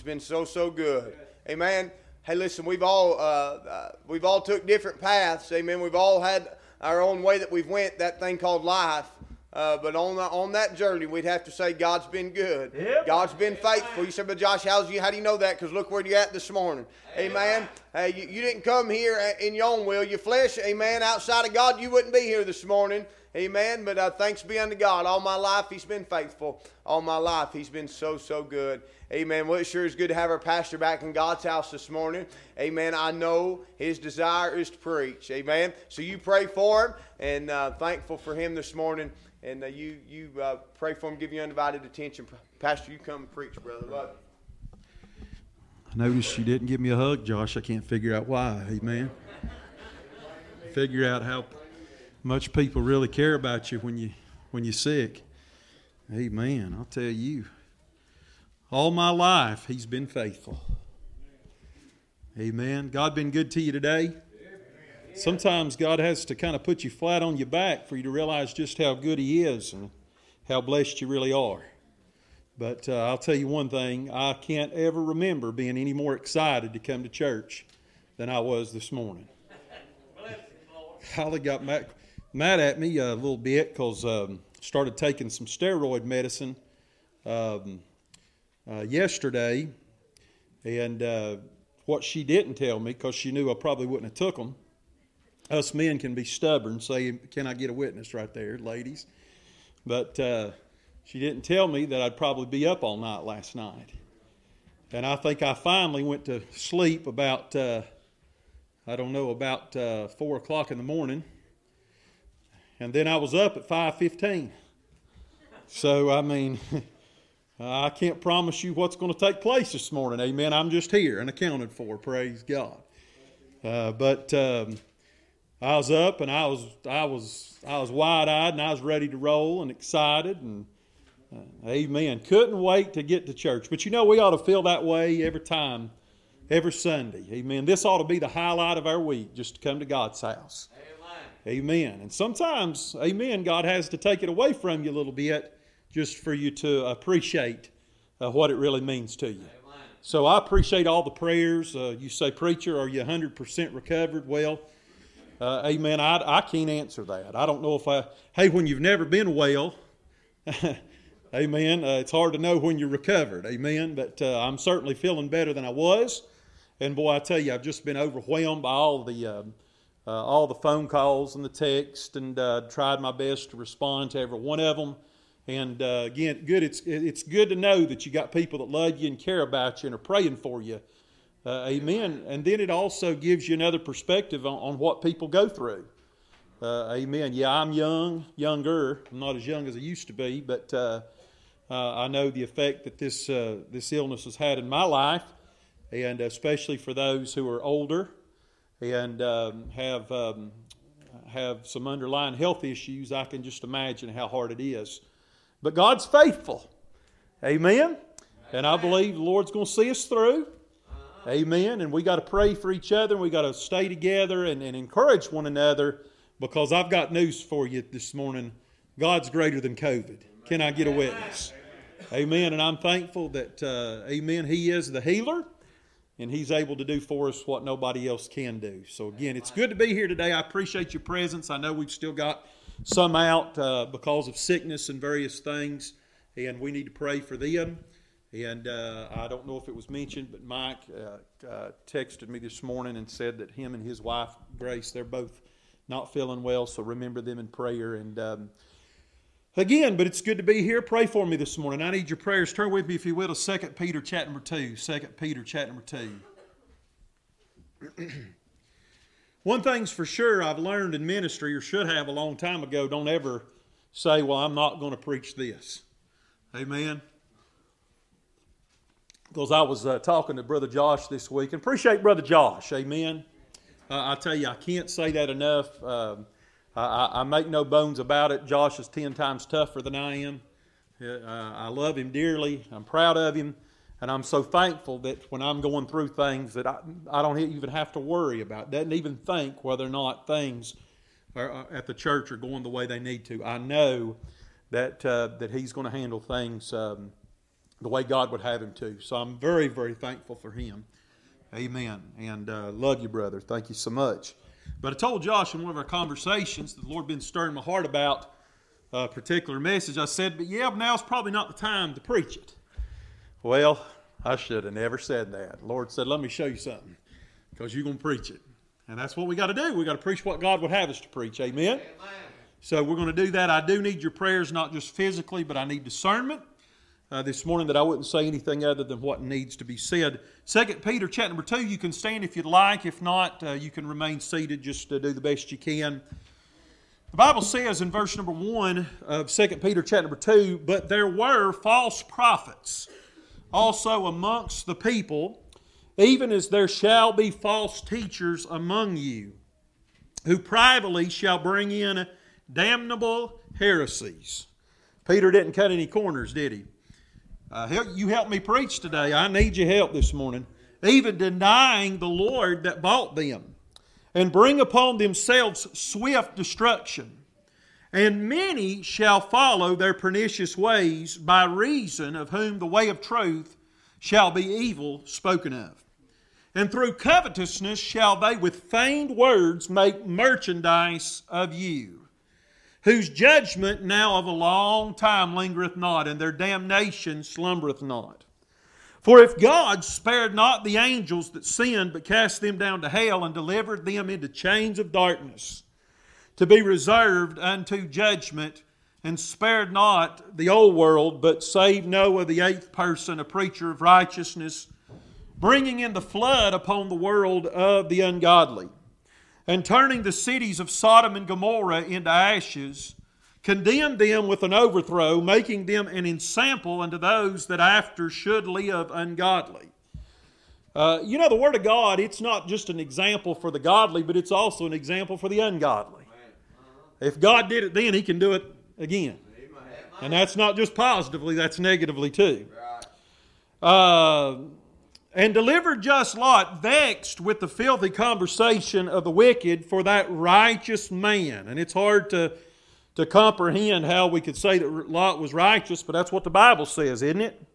He's been so so good. Amen. Hey, listen, we've all uh, uh, we've all took different paths. Amen. We've all had our own way that we've went. That thing called life. Uh, but on the, on that journey, we'd have to say God's been good. Yep. God's been faithful. You said, but Josh, how's you? How do you know that? Because look where you're at this morning. Amen. Hey, you, you didn't come here in your own will, your flesh. Amen. Outside of God, you wouldn't be here this morning. Amen. But uh, thanks be unto God. All my life, He's been faithful. All my life, He's been so, so good. Amen. Well, it sure is good to have our pastor back in God's house this morning. Amen. I know his desire is to preach. Amen. So you pray for him and uh, thankful for him this morning. and uh, you you uh, pray for him, give you undivided attention. Pastor, you come and preach, brother. Love you. I noticed you didn't give me a hug, Josh. I can't figure out why. Amen. Figure out how much people really care about you when you when you're sick. Amen. I'll tell you. All my life, He's been faithful. Amen. God been good to you today. Sometimes God has to kind of put you flat on your back for you to realize just how good He is and how blessed you really are. But uh, I'll tell you one thing I can't ever remember being any more excited to come to church than I was this morning. Holly got mad, mad at me a little bit because um, started taking some steroid medicine um, uh, yesterday, and uh, what she didn't tell me because she knew I probably wouldn't have took them. Us men can be stubborn. Say, can I get a witness right there, ladies? But uh, she didn't tell me that I'd probably be up all night last night. And I think I finally went to sleep about, uh, I don't know, about uh, four o'clock in the morning. And then I was up at five fifteen. So I mean, I can't promise you what's going to take place this morning. Amen. I'm just here and accounted for. Praise God. Uh, but um, I was up and I was I was I was wide eyed and I was ready to roll and excited and uh, amen. Couldn't wait to get to church. But you know we ought to feel that way every time, every Sunday. Amen. This ought to be the highlight of our week, just to come to God's house. Amen. And sometimes, amen, God has to take it away from you a little bit just for you to appreciate uh, what it really means to you. So I appreciate all the prayers. Uh, you say, Preacher, are you 100% recovered? Well, uh, amen. I, I can't answer that. I don't know if I, hey, when you've never been well, amen, uh, it's hard to know when you're recovered. Amen. But uh, I'm certainly feeling better than I was. And boy, I tell you, I've just been overwhelmed by all the. Um, uh, all the phone calls and the text, and uh, tried my best to respond to every one of them. And uh, again, good. It's it's good to know that you got people that love you and care about you and are praying for you. Uh, amen. And then it also gives you another perspective on, on what people go through. Uh, amen. Yeah, I'm young, younger. I'm not as young as I used to be, but uh, I know the effect that this this illness has had in my life, and especially for those who are older and um, have um, have some underlying health issues, I can just imagine how hard it is. But God's faithful. Amen. And I believe the Lord's going to see us through. Amen. And we got to pray for each other and we got to stay together and, and encourage one another because I've got news for you this morning. God's greater than COVID. Can I get a witness? Amen. And I'm thankful that, uh, amen, He is the healer and He's able to do for us what nobody else can do. So, again, it's good to be here today. I appreciate your presence. I know we've still got some out uh, because of sickness and various things, and we need to pray for them. And uh, I don't know if it was mentioned, but Mike uh, uh texted me this morning and said that him and his wife, Grace, they're both not feeling well, so remember them in prayer. And um, Again, but it's good to be here. Pray for me this morning. I need your prayers. Turn with me, if you will, to 2 Peter chapter number 2. 2 Peter chapter number 2. One thing's for sure I've learned in ministry, or should have a long time ago, don't ever say, Well, I'm not going to preach this. Amen. Because I was uh, talking to Brother Josh this week, and appreciate Brother Josh. Amen. Uh, I tell you, I can't say that enough. Um, I, I, make no bones about it. Josh is 10 times tougher than I am. I love him dearly. I'm proud of him. And I'm so thankful that when I'm going through things that I, I don't even have to worry about, doesn't even think whether or not things are, at the church are going the way they need to. I know that, uh, that he's going to handle things um, the way God would have him to. So I'm very, very thankful for him. Amen. And uh, love you, brother. Thank you so much. But I told Josh in one of our conversations that the Lord been stirring my heart about a particular message. I said, but yeah, but now's probably not the time to preach it. Well, I should have never said that. The Lord said, let me show you something because you're going to preach it. And that's what we got to do. We got to preach what God would have us to preach. Amen? Amen. So we're going to do that. I do need your prayers, not just physically, but I need discernment uh, this morning that I wouldn't say anything other than what needs to be said. Second Peter, chapter number two. You can stand if you'd like. If not, uh, you can remain seated. Just uh, do the best you can. The Bible says in verse number 1 of 2 Peter chapter number 2, but there were false prophets also amongst the people, even as there shall be false teachers among you, who privately shall bring in damnable heresies. Peter didn't cut any corners, did he? Uh, help, you help me preach today. I need your help this morning. Even denying the Lord that bought them, and bring upon themselves swift destruction. And many shall follow their pernicious ways, by reason of whom the way of truth shall be evil spoken of. And through covetousness shall they with feigned words make merchandise of you, whose judgment now of a long time lingereth not, and their damnation slumbereth not. For if God spared not the angels that sinned, but cast them down to hell, and delivered them into chains of darkness, to be reserved unto judgment, and spared not the old world, but saved Noah, the eighth person, a preacher of righteousness, bringing in the flood upon the world of the ungodly, and turning the cities of Sodom and Gomorrah into ashes, condemned them with an overthrow, making them an ensample unto those that after should live ungodly. Uh, you know, the Word of God, it's not just an example for the godly, but it's also an example for the ungodly. If God did it then, He can do it again. And that's not just positively, that's negatively too. Uh, and delivered just Lot, vexed with the filthy conversation of the wicked for that righteous man. And it's hard to, to comprehend how we could say that Lot was righteous, but that's what the Bible says, isn't it?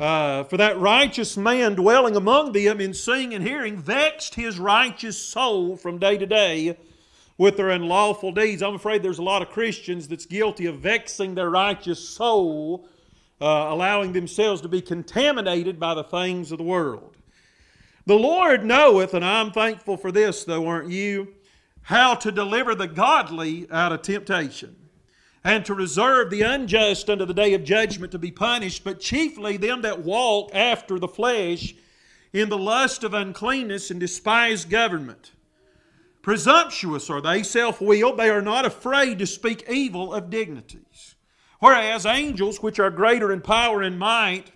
Uh, for that righteous man dwelling among them in seeing and hearing vexed his righteous soul from day to day with their unlawful deeds. I'm afraid there's a lot of Christians that's guilty of vexing their righteous soul, uh, allowing themselves to be contaminated by the things of the world. The Lord knoweth, and I'm thankful for this, though, aren't you, how to deliver the godly out of temptation and to reserve the unjust unto the day of judgment to be punished, but chiefly them that walk after the flesh in the lust of uncleanness and despise government. Presumptuous are they, self willed, they are not afraid to speak evil of dignities. Whereas angels, which are greater in power and might,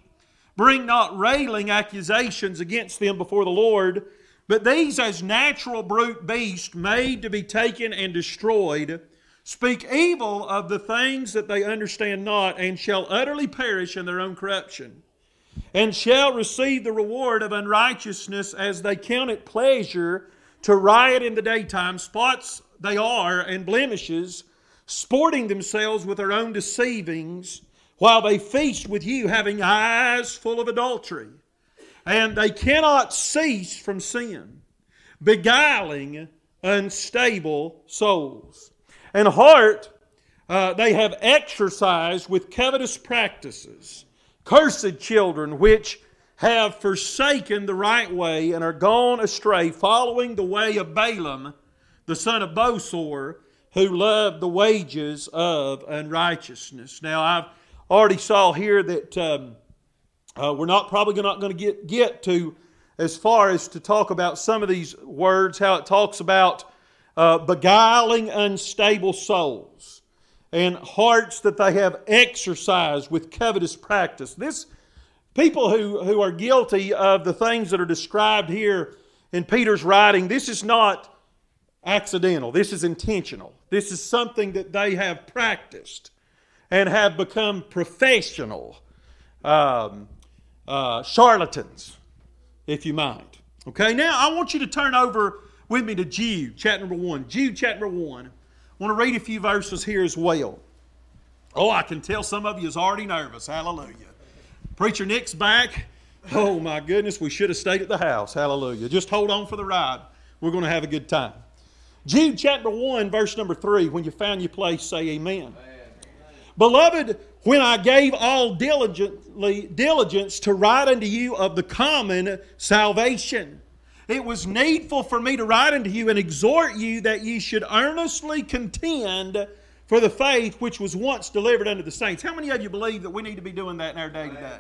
bring not railing accusations against them before the Lord, but these, as natural brute beasts made to be taken and destroyed, speak evil of the things that they understand not, and shall utterly perish in their own corruption, and shall receive the reward of unrighteousness as they count it pleasure to riot in the daytime, spots they are and blemishes, sporting themselves with their own deceivings, while they feast with you, having eyes full of adultery. And they cannot cease from sin, beguiling unstable souls. And heart, uh, they have exercised with covetous practices, cursed children, which have forsaken the right way and are gone astray, following the way of Balaam, the son of Bosor, who love the wages of unrighteousness. Now, I've already saw here that um, uh, we're not probably not going to get, get to as far as to talk about some of these words, how it talks about uh, beguiling unstable souls and hearts that they have exercised with covetous practice. This people who, who are guilty of the things that are described here in Peter's writing, this is not accidental. This is intentional. This is something that they have practiced and have become professional um, uh, charlatans, if you mind. Okay, now I want you to turn over with me to Jude, chapter number one. Jude, chapter number one. I want to read a few verses here as well. Oh, I can tell some of you is already nervous. Hallelujah. Preacher Nick's back. Oh my goodness, we should have stayed at the house. Hallelujah. Just hold on for the ride. We're going to have a good time. Jude chapter 1, verse number 3. When you found your place, say amen. amen. Beloved, when I gave all diligently diligence to write unto you of the common salvation, it was needful for me to write unto you and exhort you that ye should earnestly contend for the faith which was once delivered unto the saints. How many of you believe that we need to be doing that in our day to day?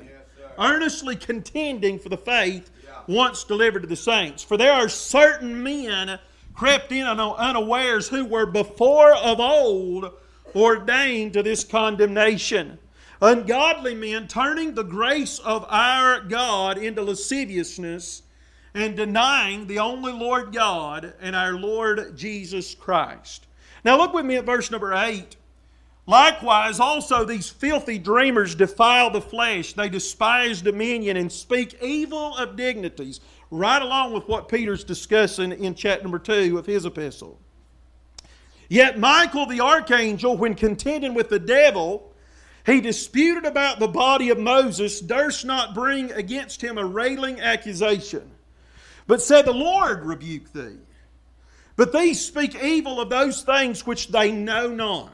Earnestly contending for the faith yeah. once delivered to the saints. For there are certain men crept in unawares who were before of old ordained to this condemnation. Ungodly men turning the grace of our God into lasciviousness and denying the only Lord God and our Lord Jesus Christ. Now look with me at verse number 8. Likewise, also these filthy dreamers defile the flesh. They despise dominion and speak evil of dignities. Right along with what Peter's discussing in chapter number 2 of his epistle. Yet Michael the archangel, when contending with the devil, he disputed about the body of Moses, durst not bring against him a railing accusation, but said, The Lord rebuke thee. But these speak evil of those things which they know not.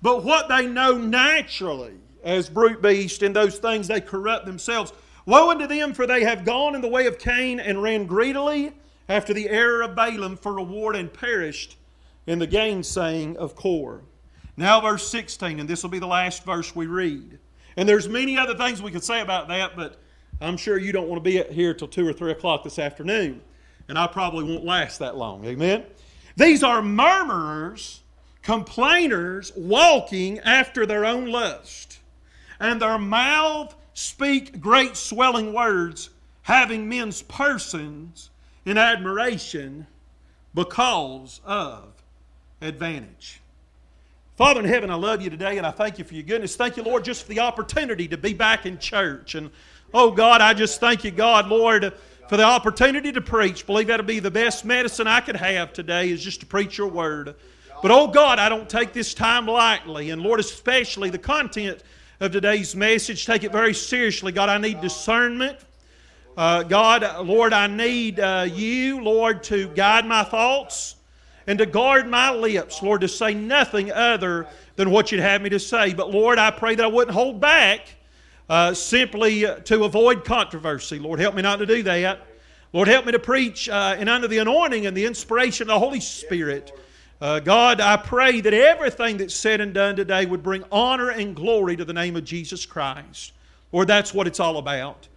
But what they know naturally as brute beasts, and those things they corrupt themselves. Woe unto them, for they have gone in the way of Cain and ran greedily after the error of Balaam for reward and perished in the gainsaying of Kor. Now, verse 16, and this will be the last verse we read. And there's many other things we could say about that, but I'm sure you don't want to be here till 2 or 3 o'clock this afternoon. And I probably won't last that long. Amen? These are murmurers, complainers, walking after their own lust. And their mouth speak great swelling words, having men's persons in admiration because of advantage. Father in heaven, I love you today and I thank you for your goodness. Thank you, Lord, just for the opportunity to be back in church. And oh God, I just thank you, God, Lord, for the opportunity to preach. Believe that'll be the best medicine I could have today is just to preach your word. But oh God, I don't take this time lightly. And Lord, especially the content of today's message, take it very seriously. God, I need discernment. Uh, God, Lord, I need uh, you, Lord, to guide my thoughts and to guard my lips, Lord, to say nothing other than what you'd have me to say. But Lord, I pray that I wouldn't hold back uh, simply to avoid controversy. Lord, help me not to do that. Lord, help me to preach uh, and under the anointing and the inspiration of the Holy Spirit. Uh, God, I pray that everything that's said and done today would bring honor and glory to the name of Jesus Christ. Lord, that's what it's all about.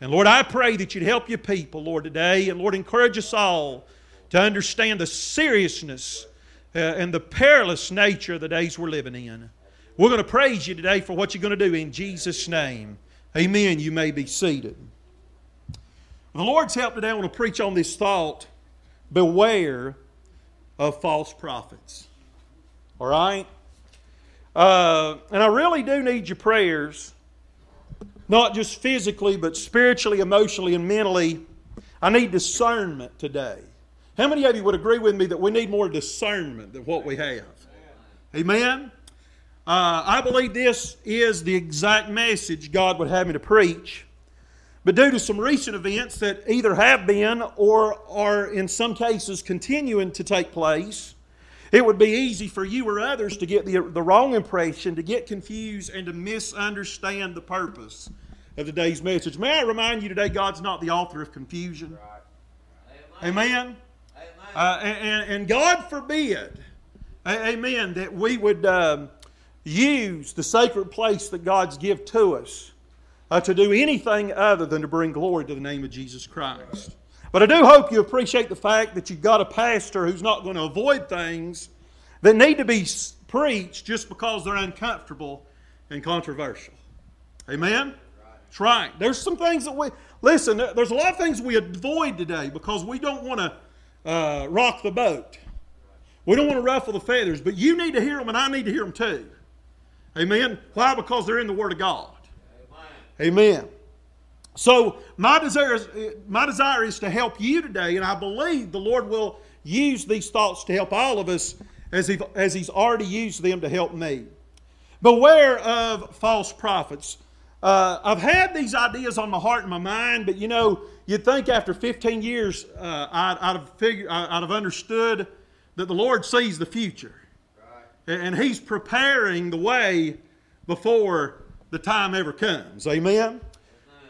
And Lord, I pray that you'd help your people, Lord, today. And Lord, encourage us all to understand the seriousness uh, and the perilous nature of the days we're living in. We're going to praise you today for what you're going to do in Jesus' name. Amen. You may be seated. With the Lord's help today, I want to preach on this thought beware of false prophets. All right? Uh, and I really do need your prayers, not just physically, but spiritually, emotionally, and mentally. I need discernment today. How many of you would agree with me that we need more discernment than what we have? Amen? Uh, I believe this is the exact message God would have me to preach. But due to some recent events that either have been or are in some cases continuing to take place, it would be easy for you or others to get the, the wrong impression, to get confused, and to misunderstand the purpose of today's message. May I remind you today, God's not the author of confusion. Amen. Uh, and, and, God forbid, amen, that we would um, use the sacred place that God's give to us uh, to do anything other than to bring glory to the name of Jesus Christ. But I do hope you appreciate the fact that you've got a pastor who's not going to avoid things that need to be preached just because they're uncomfortable and controversial. Amen? That's right. There's some things that we, listen, there's a lot of things we avoid today because we don't want to uh, rock the boat. We don't want to ruffle the feathers, but you need to hear them and I need to hear them too. Amen. Why? Because they're in the Word of God. Amen. So my desire, is, my desire is to help you today, and I believe the Lord will use these thoughts to help all of us as, he, as He's already used them to help me. Beware of false prophets. Uh, I've had these ideas on my heart and my mind, but you know, you'd think after 15 years, uh, I'd, I'd, have figured, I'd have understood that the Lord sees the future. Right. And He's preparing the way before the time ever comes. Amen?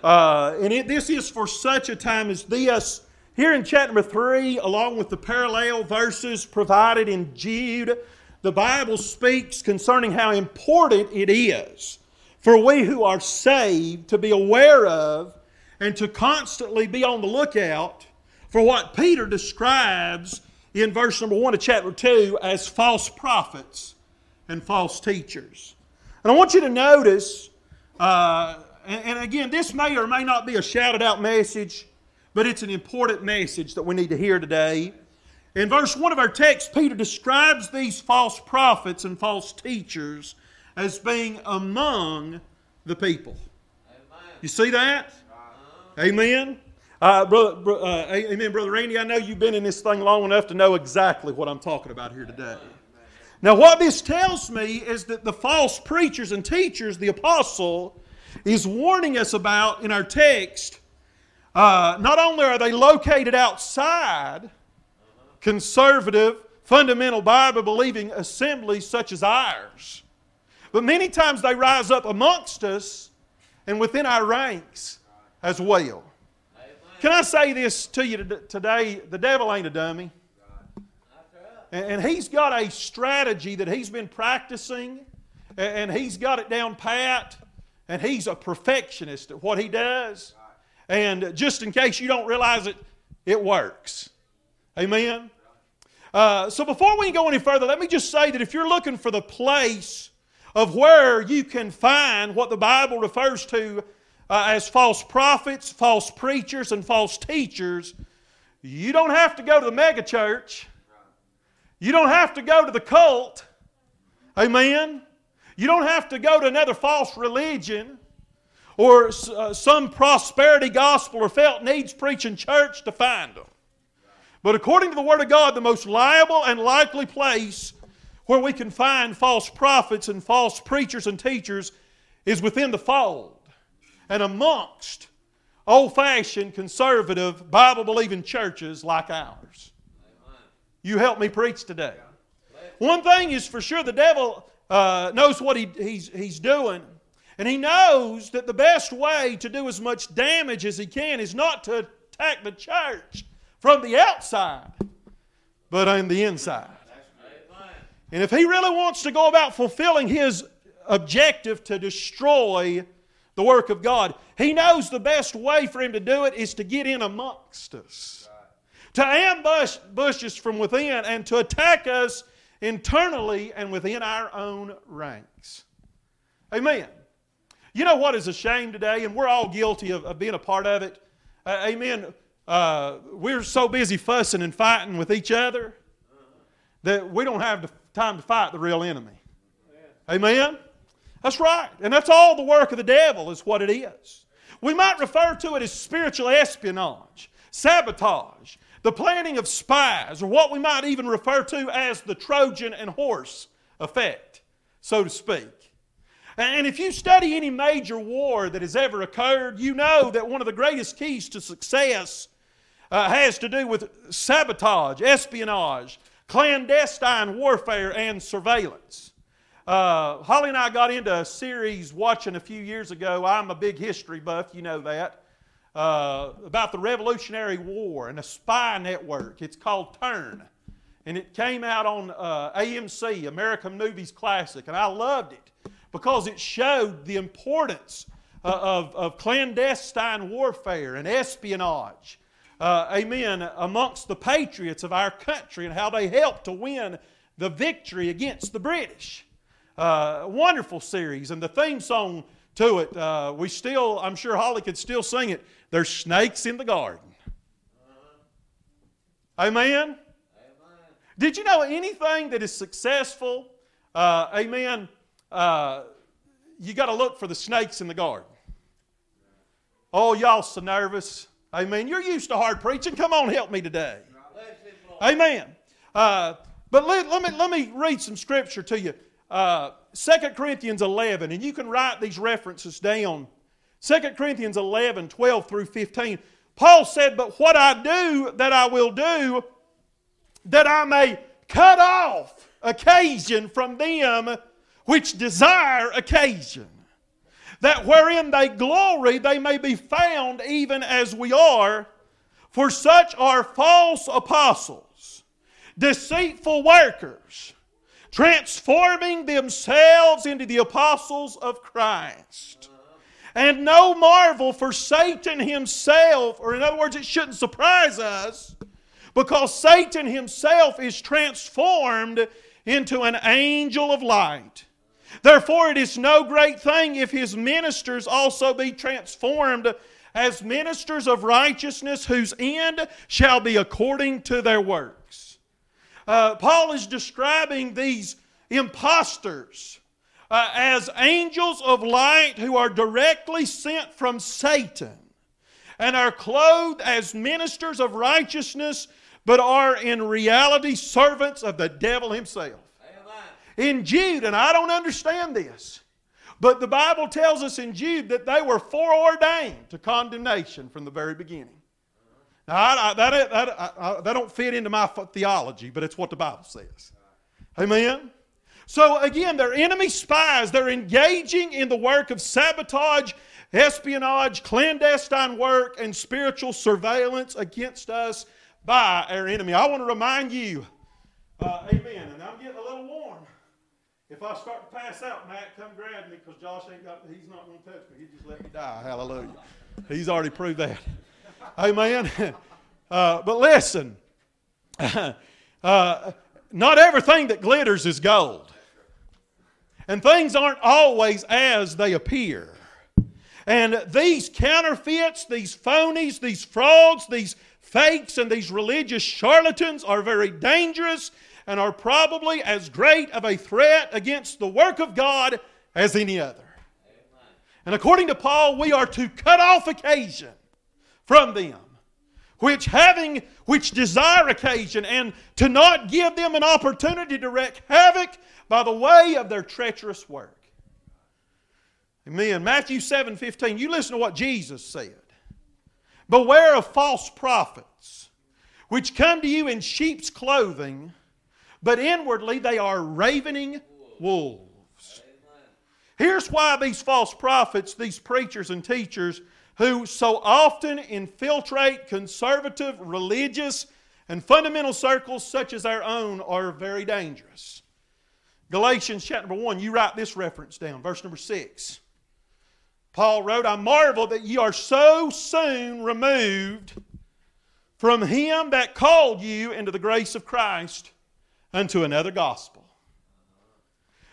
Uh, and it, this is for such a time as this. Here in chapter number 3, along with the parallel verses provided in Jude, the Bible speaks concerning how important it is for we who are saved to be aware of and to constantly be on the lookout for what Peter describes in verse number 1 of chapter 2 as false prophets and false teachers. And I want you to notice, uh, and, and again, this may or may not be a shouted out message, but it's an important message that we need to hear today. In verse 1 of our text, Peter describes these false prophets and false teachers as being among the people. You see that? Amen. Uh, brother, bro- uh, amen, brother Randy. I know you've been in this thing long enough to know exactly what I'm talking about here today. Now, what this tells me is that the false preachers and teachers, the apostle, is warning us about in our text. Uh, not only are they located outside conservative, fundamental Bible believing assemblies such as ours, but many times they rise up amongst us and within our ranks as well. Can I say this to you today? The devil ain't a dummy. And he's got a strategy that he's been practicing, and he's got it down pat, and he's a perfectionist at what he does. And just in case you don't realize it, it works. Amen? Uh, so before we go any further, let me just say that if you're looking for the place of where you can find what the Bible refers to uh, as false prophets, false preachers, and false teachers, you don't have to go to the megachurch. You don't have to go to the cult. Amen. You don't have to go to another false religion or uh, some prosperity gospel or felt needs preaching church to find them. But according to the Word of God, the most liable and likely place where we can find false prophets and false preachers and teachers is within the fold and amongst old fashioned, conservative, Bible believing churches like ours. You help me preach today. One thing is for sure the devil uh, knows what he, he's, he's doing. And he knows that the best way to do as much damage as he can is not to attack the church from the outside, but on the inside. And if he really wants to go about fulfilling his objective to destroy the work of God, he knows the best way for him to do it is to get in amongst us, to ambush bush us from within, and to attack us internally and within our own ranks. Amen. You know what is a shame today, and we're all guilty of, of being a part of it. Uh, amen. Uh, we're so busy fussing and fighting with each other that we don't have the time to fight the real enemy. Amen? That's right. And that's all the work of the devil, is what it is. We might refer to it as spiritual espionage, sabotage, the planning of spies, or what we might even refer to as the Trojan and horse effect, so to speak. And if you study any major war that has ever occurred, you know that one of the greatest keys to success uh, has to do with sabotage, espionage, clandestine warfare, and surveillance. Uh, Holly and I got into a series watching a few years ago. I'm a big history buff, you know that. Uh, about the Revolutionary War and a spy network. It's called Turn. And it came out on uh, AMC, American Movies Classic, and I loved it because it showed the importance uh, of, of clandestine warfare and espionage. Uh, amen, amongst the patriots of our country and how they helped to win the victory against the British. Uh, wonderful series, and the theme song to it, uh, we still, I'm sure Holly could still sing it. There's snakes in the garden. Amen? Did you know anything that is successful? Uh, amen. Uh, you got to look for the snakes in the garden. Oh, y'all so nervous. Amen. You're used to hard preaching. Come on, help me today. Amen. Uh, but let, let, me, let me read some scripture to you. Uh, 2 Corinthians 11, and you can write these references down. 2 Corinthians 11, 12 through 15. Paul said, But what I do, that I will do, that I may cut off occasion from them which desire occasion, that wherein they glory they may be found even as we are. For such are false apostles, deceitful workers, transforming themselves into the apostles of Christ. And no marvel, for Satan himself, or in other words, it shouldn't surprise us, because Satan himself is transformed into an angel of light. Therefore, it is no great thing if his ministers also be transformed as ministers of righteousness, whose end shall be according to their works. Uh, Paul is describing these impostors uh, as angels of light who are directly sent from Satan and are clothed as ministers of righteousness, but are in reality servants of the devil himself. In Jude, and I don't understand this, but the Bible tells us in Jude that they were foreordained to condemnation from the very beginning. Now, I, I, that, that, I, that don't fit into my theology, but it's what the Bible says. Amen? So, again, they're enemy spies. They're engaging in the work of sabotage, espionage, clandestine work, and spiritual surveillance against us by our enemy. I want to remind you, uh, amen, and I'm getting a little warm. If I start to pass out, Matt, come grab me because Josh ain't got, he's not going to touch me. He just let me die. Hallelujah. He's already proved that. Amen. Uh, but listen, uh, not everything that glitters is gold. And things aren't always as they appear. And these counterfeits, these phonies, these frauds, these fakes, and these religious charlatans are very dangerous and are probably as great of a threat against the work of God as any other. And according to Paul, we are to cut off occasion from them, which having which desire occasion, and to not give them an opportunity to wreak havoc by the way of their treacherous work. Amen. Matthew 7 15, you listen to what Jesus said. Beware of false prophets, which come to you in sheep's clothing but inwardly they are ravening wolves. Here's why these false prophets, these preachers and teachers, who so often infiltrate conservative, religious, and fundamental circles such as our own, are very dangerous. Galatians chapter number 1, you write this reference down, verse number 6. Paul wrote, I marvel that ye are so soon removed from him that called you into the grace of Christ unto another gospel,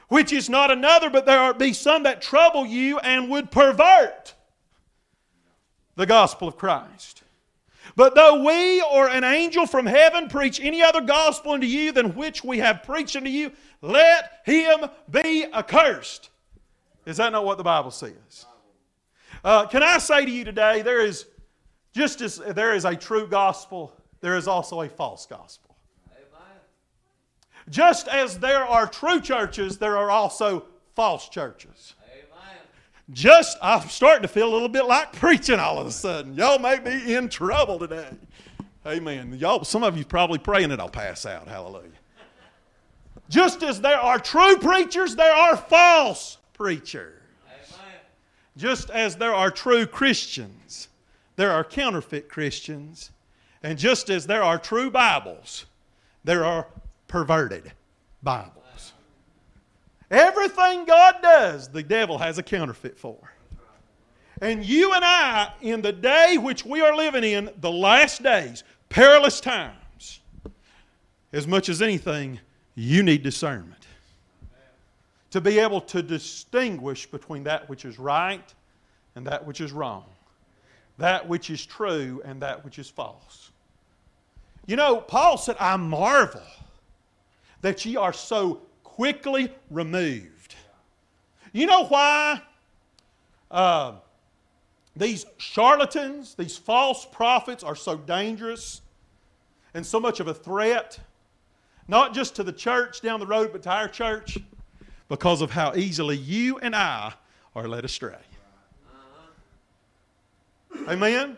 which is not another, but there be some that trouble you and would pervert the gospel of Christ. But though we or an angel from heaven preach any other gospel unto you than which we have preached unto you, let him be accursed. Is that not what the Bible says? Uh, can I say to you today, there is just as there is a true gospel, there is also a false gospel. Just as there are true churches, there are also false churches. Just, I'm starting to feel a little bit like preaching all of a sudden. Y'all may be in trouble today. Amen. Y'all, some of you probably praying that I'll pass out. Hallelujah. Just as there are true preachers, there are false preachers. Amen. Just as there are true Christians, there are counterfeit Christians. And just as there are true Bibles, there are perverted Bibles. Everything God does, the devil has a counterfeit for. And you and I, in the day which we are living in, the last days, perilous times, as much as anything, you need discernment. To be able to distinguish between that which is right and that which is wrong, that which is true and that which is false. You know, Paul said, I marvel that ye are so quickly removed. You know why uh, these charlatans, these false prophets are so dangerous and so much of a threat, not just to the church down the road, but to our church? Because of how easily you and I are led astray. Amen?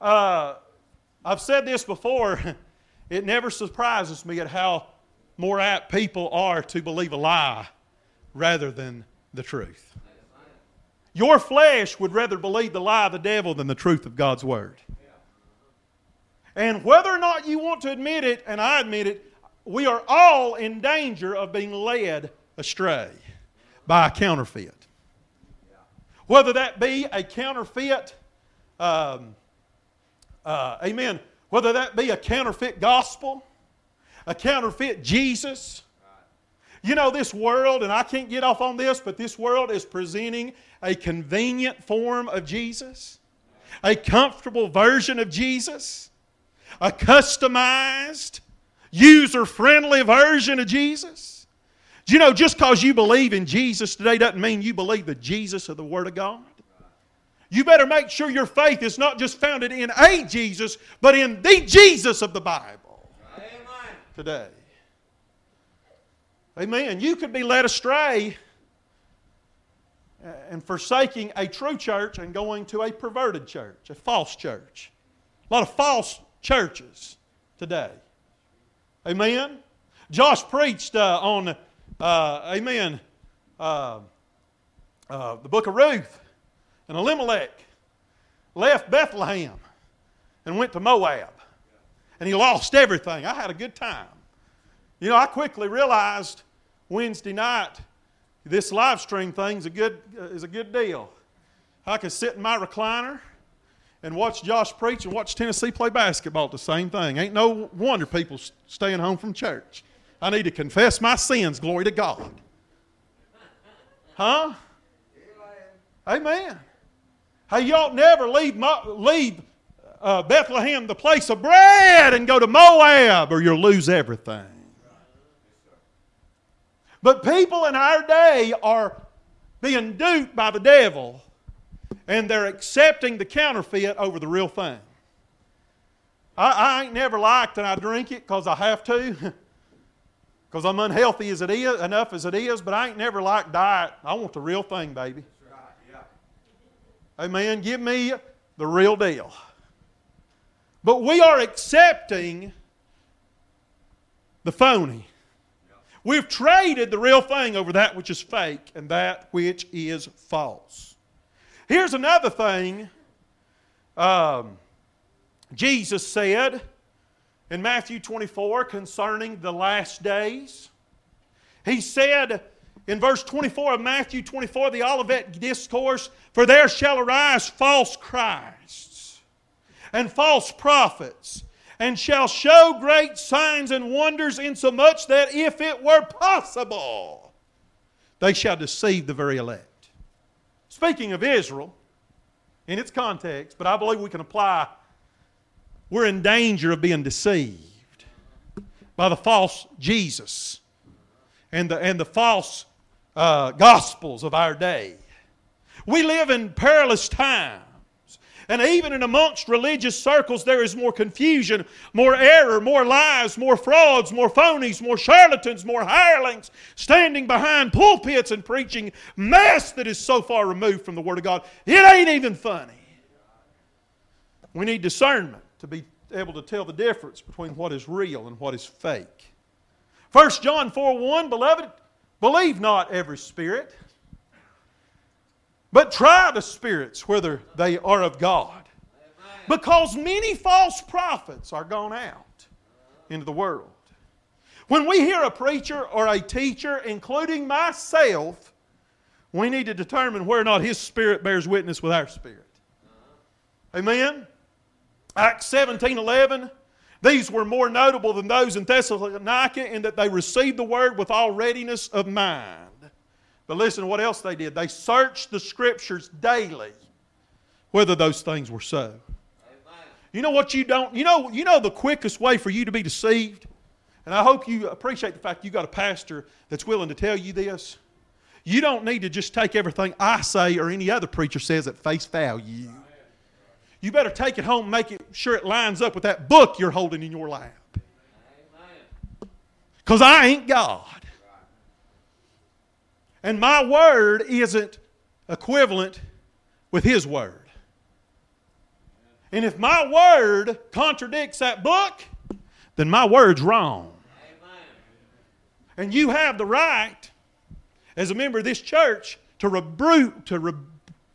Uh, I've said this before. It never surprises me at how more apt people are to believe a lie rather than the truth. Your flesh would rather believe the lie of the devil than the truth of God's Word. And whether or not you want to admit it, and I admit it, we are all in danger of being led astray by a counterfeit. Whether that be a counterfeit, um, uh, amen, whether that be a counterfeit gospel, a counterfeit Jesus. You know, this world, and I can't get off on this, but this world is presenting a convenient form of Jesus, a comfortable version of Jesus, a customized, user friendly version of Jesus. Do you know, just because you believe in Jesus today doesn't mean you believe the Jesus of the Word of God. You better make sure your faith is not just founded in a Jesus, but in the Jesus of the Bible today. Amen. You could be led astray uh, and forsaking a true church and going to a perverted church, a false church. A lot of false churches today. Amen. Josh preached uh, on, uh, amen, uh, uh, the book of Ruth. And Elimelech left Bethlehem and went to Moab. And he lost everything. I had a good time. You know, I quickly realized Wednesday night this live stream thing's a good, is a good deal. I could sit in my recliner and watch Josh preach and watch Tennessee play basketball the same thing. Ain't no wonder people staying home from church. I need to confess my sins, glory to God. Huh? Amen. Hey, you all never leave, leave uh, Bethlehem, the place of bread, and go to Moab, or you'll lose everything. But people in our day are being duped by the devil, and they're accepting the counterfeit over the real thing. I, I ain't never liked and I drink it because I have to. Because I'm unhealthy as it is, enough as it is, but I ain't never liked diet. I want the real thing, baby. Amen. Give me the real deal. But we are accepting the phony. We've traded the real thing over that which is fake and that which is false. Here's another thing um, Jesus said in Matthew 24 concerning the last days. He said, in verse 24 of Matthew 24, the Olivet Discourse, For there shall arise false Christs and false prophets, and shall show great signs and wonders, insomuch that if it were possible, they shall deceive the very elect. Speaking of Israel, in its context, but I believe we can apply, we're in danger of being deceived by the false Jesus and the, and the false uh, gospels of our day. We live in perilous times. And even in amongst religious circles, there is more confusion, more error, more lies, more frauds, more phonies, more charlatans, more hirelings standing behind pulpits and preaching mess that is so far removed from the Word of God. It ain't even funny. We need discernment to be able to tell the difference between what is real and what is fake. 1 John 4 1, beloved, Believe not every spirit, but try the spirits whether they are of God. Because many false prophets are gone out into the world. When we hear a preacher or a teacher, including myself, we need to determine whether or not his spirit bears witness with our spirit. Amen? Acts 17 11 these were more notable than those in Thessalonica in that they received the word with all readiness of mind. But listen to what else they did. They searched the scriptures daily whether those things were so. You know what you don't, you know, you know the quickest way for you to be deceived? And I hope you appreciate the fact you got a pastor that's willing to tell you this. You don't need to just take everything I say or any other preacher says at face value. You better take it home make it sure it lines up with that book you're holding in your lap. Because I ain't God. And my word isn't equivalent with His word. And if my word contradicts that book, then my word's wrong. And you have the right, as a member of this church, to rebuke, to rebuke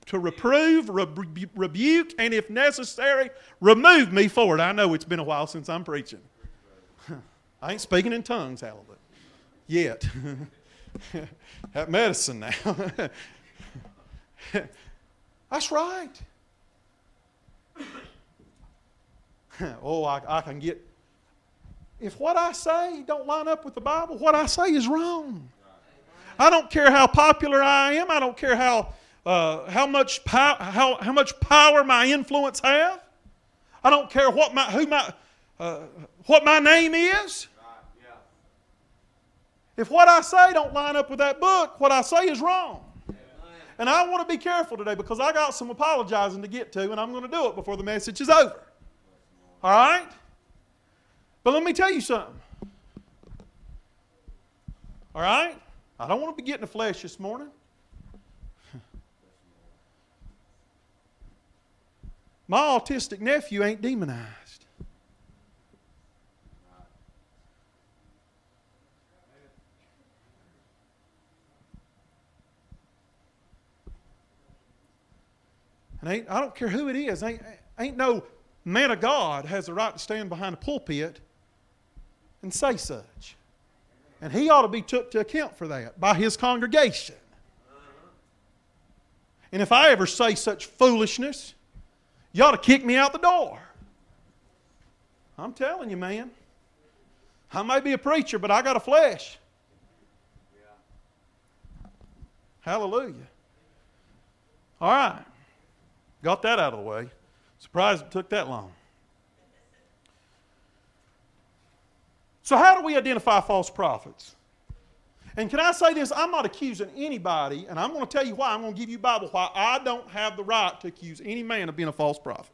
to reprove, rebu- rebuke, and if necessary, remove me for it. I know it's been a while since I'm preaching. I ain't speaking in tongues, hallelujah. Yet. Have medicine now. That's right. oh, I, I can get. If what I say don't line up with the Bible, what I say is wrong. I don't care how popular I am. I don't care how, uh, how, much pow- how, how much power my influence have. I don't care what my, who my, uh, what my name is. If what I say don't line up with that book, what I say is wrong. And I want to be careful today because I got some apologizing to get to, and I'm going to do it before the message is over. All right? But let me tell you something. All right? I don't want to be getting the flesh this morning. My autistic nephew ain't demonized. And ain't, I don't care who it is. Ain't, ain't no man of God has the right to stand behind a pulpit and say such. And he ought to be took to account for that by his congregation. And if I ever say such foolishness, you ought to kick me out the door. I'm telling you, man. I may be a preacher, but I got a flesh. Hallelujah. All right. Got that out of the way. Surprised it took that long. So, how do we identify false prophets? And can I say this? I'm not accusing anybody, and I'm going to tell you why. I'm going to give you Bible why I don't have the right to accuse any man of being a false prophet.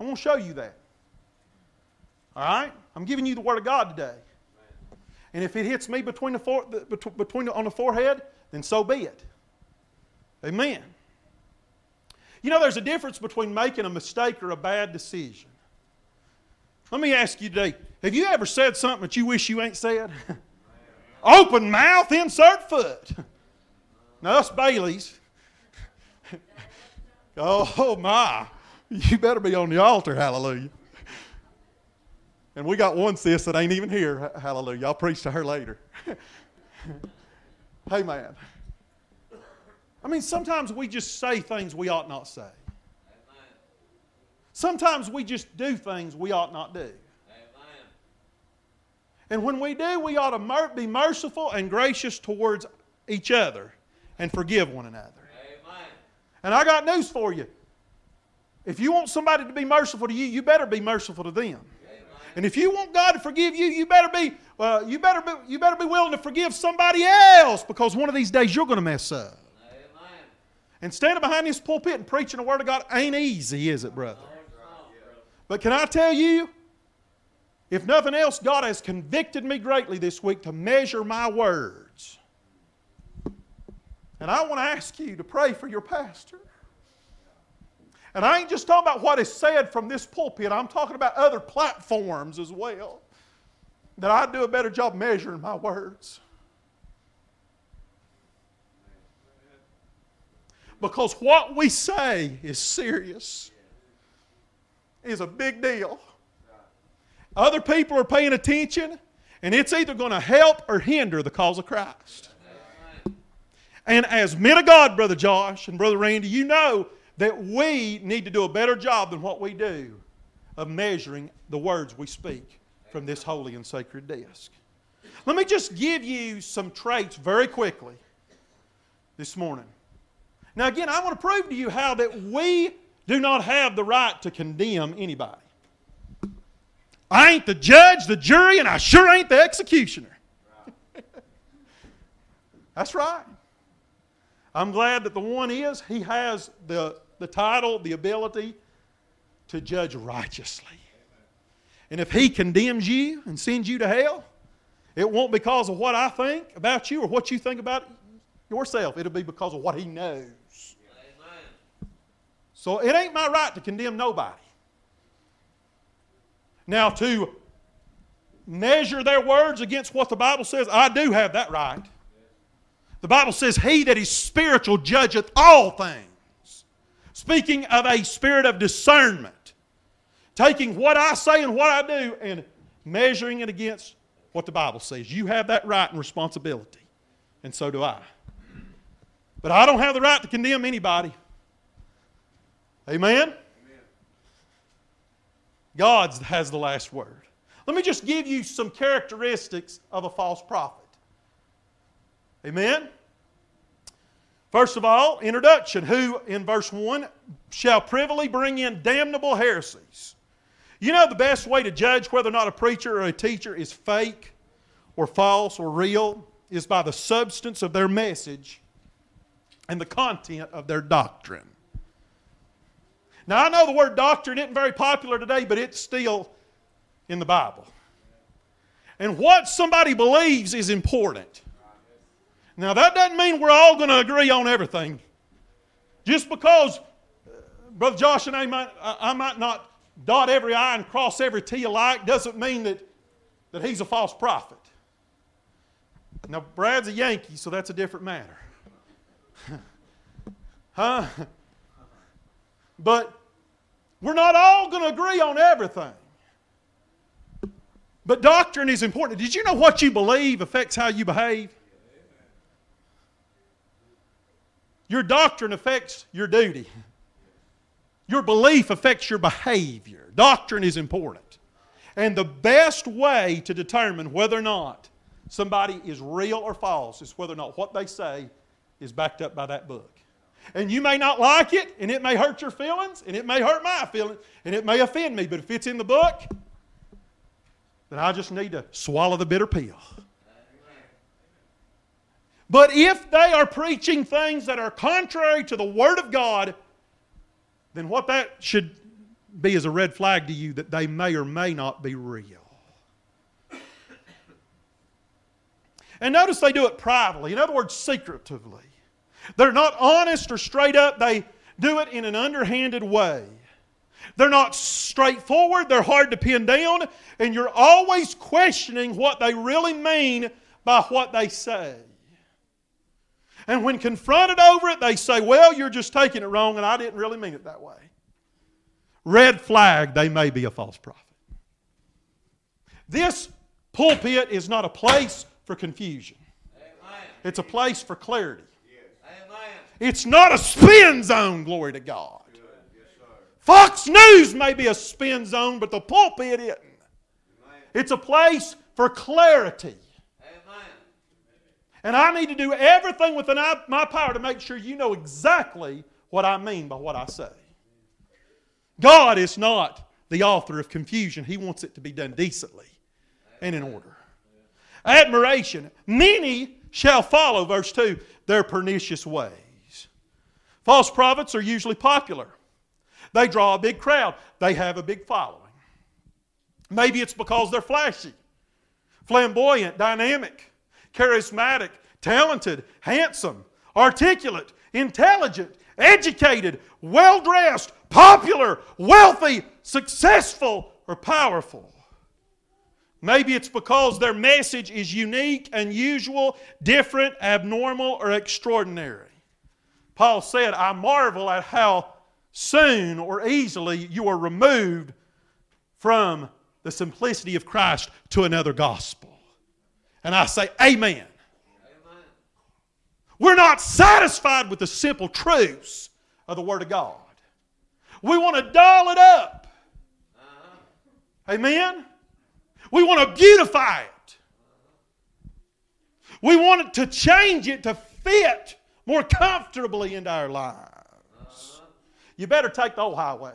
I'm going to show you that. All right? I'm giving you the Word of God today. And if it hits me between the, fore, between the, on the forehead, then so be it. Amen. You know, there's a difference between making a mistake or a bad decision. Let me ask you today have you ever said something that you wish you ain't said? Open mouth, insert foot. Now, us Baileys. oh, my. You better be on the altar, hallelujah. And we got one sis that ain't even here, hallelujah. I'll preach to her later. hey, man. I mean, sometimes we just say things we ought not say. Sometimes we just do things we ought not do. And when we do, we ought to be merciful and gracious towards each other and forgive one another. And I got news for you. If you want somebody to be merciful to you, you better be merciful to them. And if you want God to forgive you, you better be well, you better be, you better be willing to forgive somebody else because one of these days you're going to mess up. And standing behind this pulpit and preaching the word of God ain't easy, is it, brother? But can I tell you, if nothing else, God has convicted me greatly this week to measure my words. And I want to ask you to pray for your pastor. And I ain't just talking about what is said from this pulpit, I'm talking about other platforms as well. That I do a better job measuring my words. Because what we say is serious, is a big deal. Other people are paying attention, and it's either going to help or hinder the cause of Christ. And as men of God, Brother Josh and Brother Randy, you know that we need to do a better job than what we do of measuring the words we speak from this holy and sacred desk. Let me just give you some traits very quickly this morning. Now, again, I want to prove to you how that we do not have the right to condemn anybody. I ain't the judge, the jury, and I sure ain't the executioner. That's right. I'm glad that the one is, he has the, the title, the ability to judge righteously. And if he condemns you and sends you to hell, it won't be because of what I think about you or what you think about yourself. It'll be because of what he knows. So it ain't my right to condemn nobody. Now, to measure their words against what the Bible says, I do have that right. The Bible says, He that is spiritual judgeth all things. Speaking of a spirit of discernment, taking what I say and what I do and measuring it against what the Bible says. You have that right and responsibility, and so do I. But I don't have the right to condemn anybody. Amen? God has the last word. Let me just give you some characteristics of a false prophet. Amen? First of all, introduction. Who, in verse 1, shall privily bring in damnable heresies. You know the best way to judge whether or not a preacher or a teacher is fake or false or real is by the substance of their message and the content of their doctrine. Now, I know the word doctrine isn't very popular today, but it's still in the Bible. And what somebody believes is important. Now, that doesn't mean we're all going to agree on everything. Just because uh, Brother Josh and I might, I might not dot every I and cross every T alike doesn't mean that, that he's a false prophet. Now, Brad's a Yankee, so that's a different matter. huh? But we're not all going to agree on everything. But doctrine is important. Did you know what you believe affects how you behave? Your doctrine affects your duty. Your belief affects your behavior. Doctrine is important. And the best way to determine whether or not somebody is real or false is whether or not what they say is backed up by that book. And you may not like it, and it may hurt your feelings, and it may hurt my feelings, and it may offend me, but if it's in the book, then I just need to swallow the bitter pill. But if they are preaching things that are contrary to the Word of God, then what that should be is a red flag to you that they may or may not be real. And notice they do it privately, in other words, secretively. They're not honest or straight up, they do it in an underhanded way. They're not straightforward, they're hard to pin down, and you're always questioning what they really mean by what they say. And when confronted over it, they say, Well, you're just taking it wrong, and I didn't really mean it that way. Red flag, they may be a false prophet. This pulpit is not a place for confusion, it's a place for clarity. It's not a spin zone, glory to God. Fox News may be a spin zone, but the pulpit isn't. It's a place for clarity. And I need to do everything within my power to make sure you know exactly what I mean by what I say. God is not the author of confusion, He wants it to be done decently and in order. Admiration. Many shall follow, verse 2, their pernicious ways. False prophets are usually popular. They draw a big crowd, they have a big following. Maybe it's because they're flashy, flamboyant, dynamic, charismatic, talented, handsome, articulate, intelligent, educated, well dressed, popular, wealthy, successful, or powerful. Maybe it's because their message is unique, unusual, different, abnormal, or extraordinary. Paul said, I marvel at how soon or easily you are removed from the simplicity of Christ to another gospel. And I say, Amen. Amen. We're not satisfied with the simple truths of the Word of God. We want to doll it up. Uh-huh. Amen? We want to beautify it. We want it to change it to fit more comfortably into our lives. Uh-huh. You better take the old highway.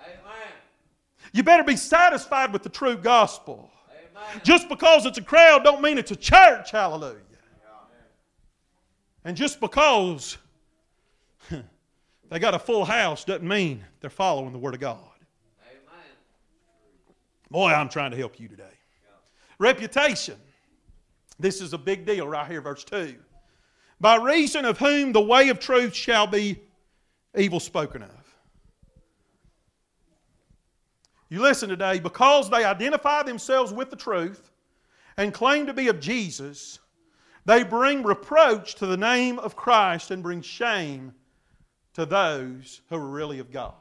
Amen. You better be satisfied with the true gospel. Amen. Just because it's a crowd don't mean it's a church. Hallelujah. And just because they got a full house doesn't mean they're following the Word of God. Amen. Boy, I'm trying to help you today. Yeah. Reputation. This is a big deal right here, verse 2 by reason of whom the way of truth shall be evil spoken of. You listen today, because they identify themselves with the truth and claim to be of Jesus, they bring reproach to the name of Christ and bring shame to those who are really of God.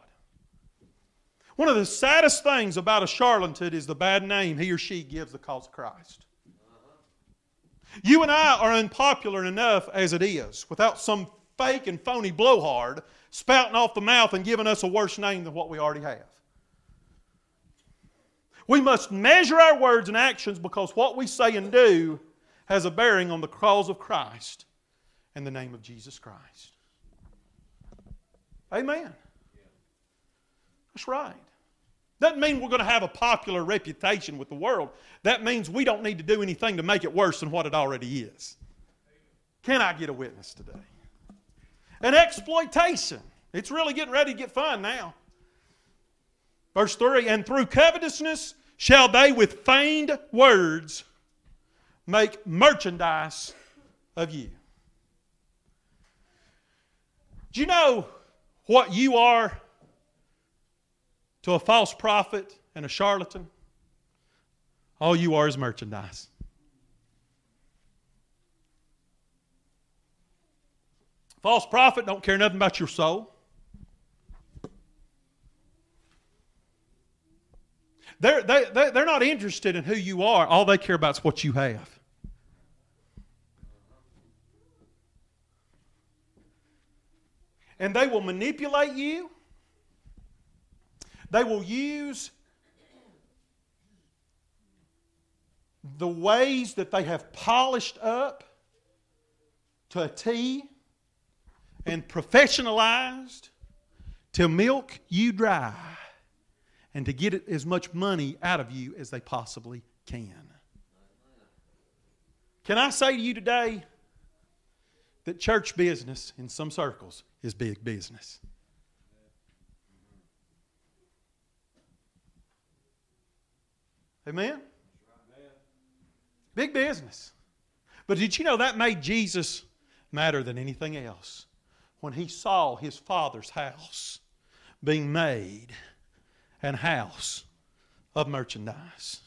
One of the saddest things about a charlatan is the bad name he or she gives the cause of Christ. You and I are unpopular enough as it is without some fake and phony blowhard spouting off the mouth and giving us a worse name than what we already have. We must measure our words and actions because what we say and do has a bearing on the cause of Christ and the name of Jesus Christ. Amen. That's right. Doesn't mean we're going to have a popular reputation with the world. That means we don't need to do anything to make it worse than what it already is. Can I get a witness today? And exploitation. It's really getting ready to get fun now. Verse 3 And through covetousness shall they with feigned words make merchandise of you. Do you know what you are to a false prophet and a charlatan? All you are is merchandise. False prophet don't care nothing about your soul. They're, they, they, they're not interested in who you are. All they care about is what you have. And they will manipulate you. They will use the ways that they have polished up to a T and professionalized to milk you dry and to get as much money out of you as they possibly can. Can I say to you today that church business in some circles is big business? Amen? Big business. But did you know that made Jesus matter than anything else? When he saw his father's house being made an house of merchandise.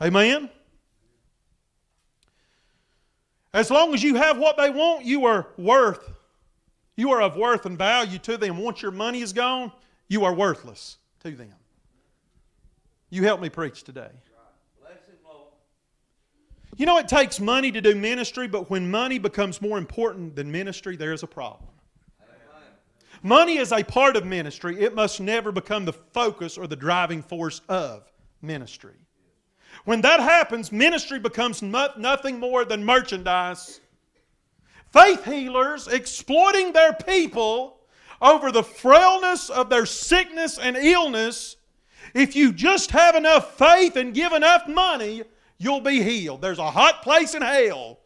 Amen? As long as you have what they want, you are worth. You are of worth and value to them. Once your money is gone, you are worthless to them. You help me preach today. You know, it takes money to do ministry, but when money becomes more important than ministry, there is a problem. Money is a part of ministry. It must never become the focus or the driving force of ministry. When that happens, ministry becomes nothing more than merchandise. Faith healers exploiting their people over the frailness of their sickness and illness. If you just have enough faith and give enough money, you'll be healed. There's a hot place in hell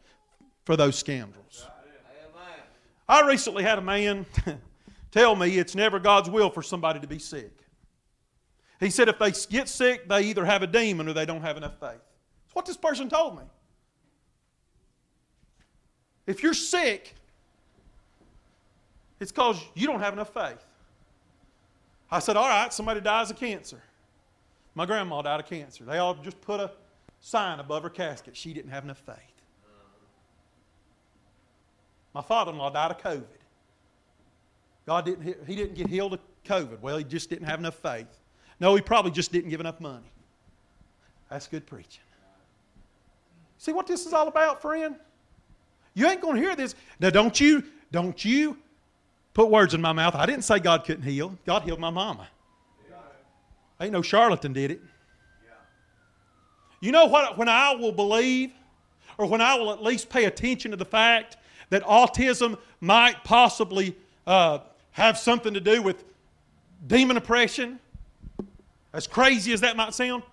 for those scoundrels. I recently had a man tell me it's never God's will for somebody to be sick. He said if they get sick, they either have a demon or they don't have enough faith. That's what this person told me. If you're sick, it's because you don't have enough faith. I said, All right, somebody dies of cancer. My grandma died of cancer. They all just put a sign above her casket. She didn't have enough faith. My father in law died of COVID. God didn't, he didn't get healed of COVID. Well, he just didn't have enough faith. No, he probably just didn't give enough money. That's good preaching. See what this is all about, friend? You ain't going to hear this. Now, don't you, don't you put words in my mouth. I didn't say God couldn't heal. God healed my mama. Ain't no charlatan did it. You know what? When I will believe, or when I will at least pay attention to the fact that autism might possibly uh, have something to do with demon oppression, as crazy as that might sound,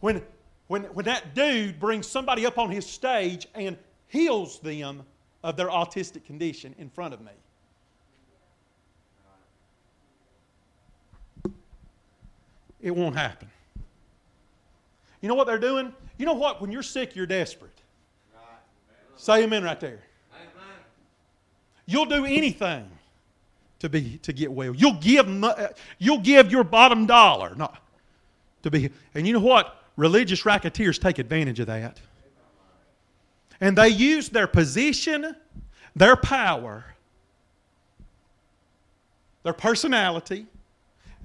when, when, when that dude brings somebody up on his stage and heals them of their autistic condition in front of me. It won't happen. You know what they're doing? You know what? When you're sick, you're desperate. Say amen right there. You'll do anything to be to get well. You'll give uh, you'll give your bottom dollar not to be. And you know what? Religious racketeers take advantage of that. And they use their position, their power, their personality,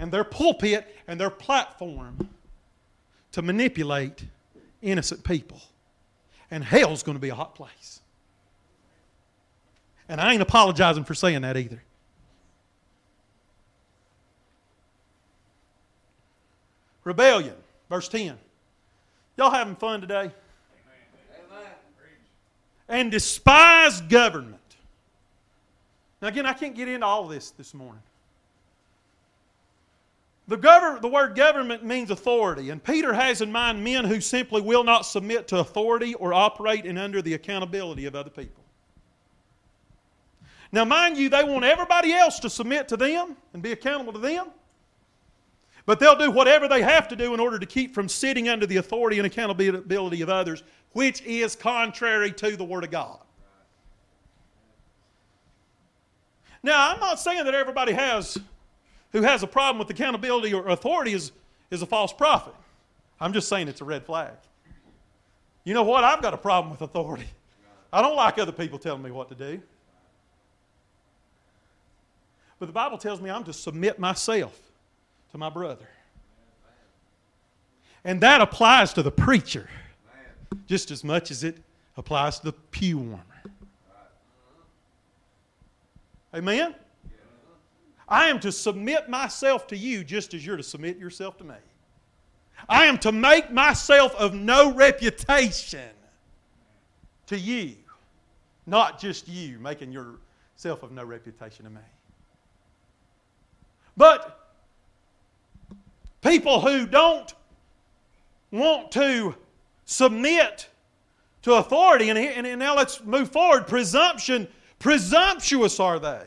and their pulpit and their platform to manipulate innocent people. And hell's going to be a hot place. And I ain't apologizing for saying that either. Rebellion. Verse 10. Y'all having fun today? And despise government. Now, again, I can't get into all this this morning. The, govern, the word government means authority, and Peter has in mind men who simply will not submit to authority or operate in under the accountability of other people. Now, mind you, they want everybody else to submit to them and be accountable to them, but they'll do whatever they have to do in order to keep from sitting under the authority and accountability of others, which is contrary to the Word of God. Now, I'm not saying that everybody has who has a problem with accountability or authority is, is a false prophet. I'm just saying it's a red flag. You know what? I've got a problem with authority. I don't like other people telling me what to do. But the Bible tells me I'm to submit myself to my brother. And that applies to the preacher just as much as it applies to the pew warmer. Amen? I am to submit myself to you just as you're to submit yourself to me. I am to make myself of no reputation to you, not just you making yourself of no reputation to me. But people who don't want to submit to authority, and, and now let's move forward. Presumption, presumptuous are they.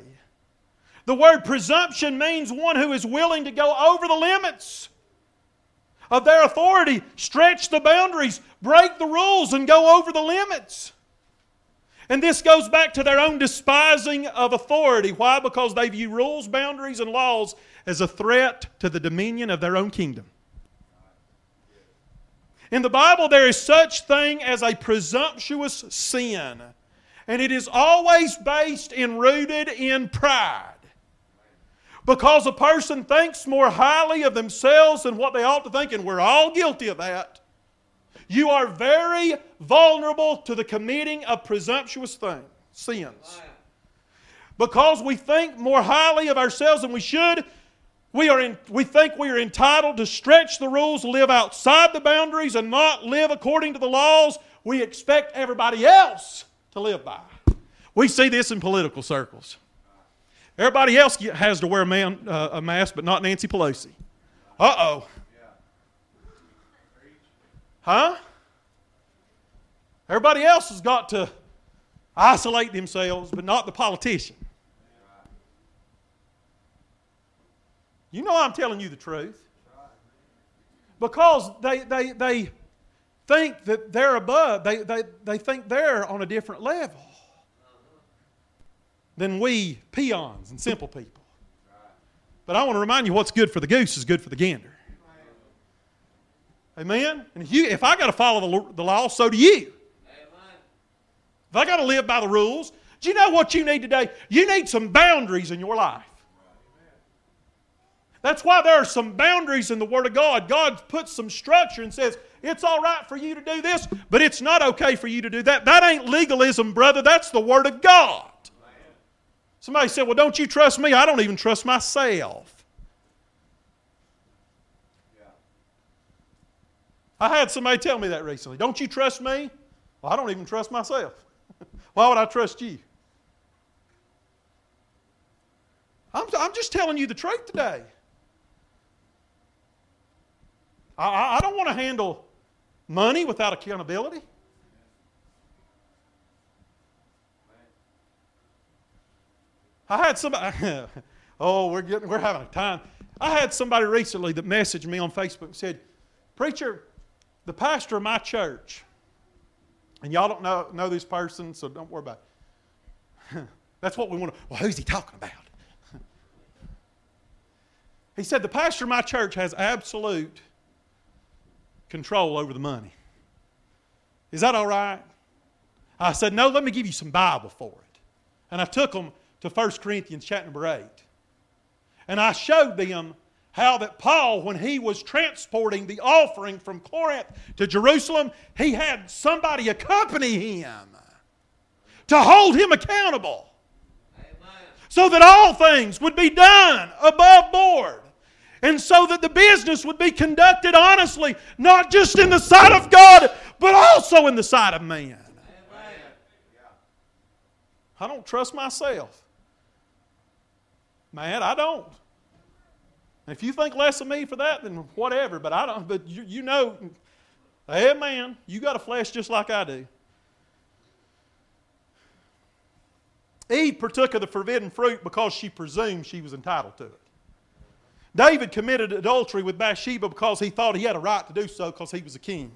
The word presumption means one who is willing to go over the limits of their authority, stretch the boundaries, break the rules, and go over the limits. And this goes back to their own despising of authority. Why? Because they view rules, boundaries, and laws as a threat to the dominion of their own kingdom. In the Bible, there is such thing as a presumptuous sin, and it is always based and rooted in pride. Because a person thinks more highly of themselves than what they ought to think, and we're all guilty of that. You are very vulnerable to the committing of presumptuous things, sins. Because we think more highly of ourselves than we should, we, are in, we think we are entitled to stretch the rules, live outside the boundaries, and not live according to the laws we expect everybody else to live by. We see this in political circles. Everybody else has to wear a, man, uh, a mask, but not Nancy Pelosi. Uh oh. Huh? Everybody else has got to isolate themselves, but not the politician. You know I'm telling you the truth. Because they, they, they think that they're above, they, they, they think they're on a different level than we peons and simple people. But I want to remind you what's good for the goose is good for the gander. Amen? And if, you, if I got to follow the, the law, so do you. If I got to live by the rules, do you know what you need today? You need some boundaries in your life. That's why there are some boundaries in the Word of God. God puts some structure and says, it's all right for you to do this, but it's not okay for you to do that. That ain't legalism, brother. That's the Word of God. Somebody said, Well, don't you trust me? I don't even trust myself. Yeah. I had somebody tell me that recently. Don't you trust me? Well, I don't even trust myself. Why would I trust you? I'm, I'm just telling you the truth today. I, I don't want to handle money without accountability. I had somebody, oh, we're, getting, we're having a time. I had somebody recently that messaged me on Facebook and said, Preacher, the pastor of my church, and y'all don't know, know this person, so don't worry about it. That's what we want to, well, who's he talking about? he said, The pastor of my church has absolute control over the money. Is that all right? I said, No, let me give you some Bible for it. And I took them to 1 Corinthians chapter number 8. And I showed them how that Paul, when he was transporting the offering from Corinth to Jerusalem, he had somebody accompany him to hold him accountable. So that all things would be done above board. And so that the business would be conducted honestly, not just in the sight of God, but also in the sight of man. I don't trust myself. Man, I don't. If you think less of me for that, then whatever. But I don't. But you, you know, hey man, you got a flesh just like I do. Eve partook of the forbidden fruit because she presumed she was entitled to it. David committed adultery with Bathsheba because he thought he had a right to do so because he was a king.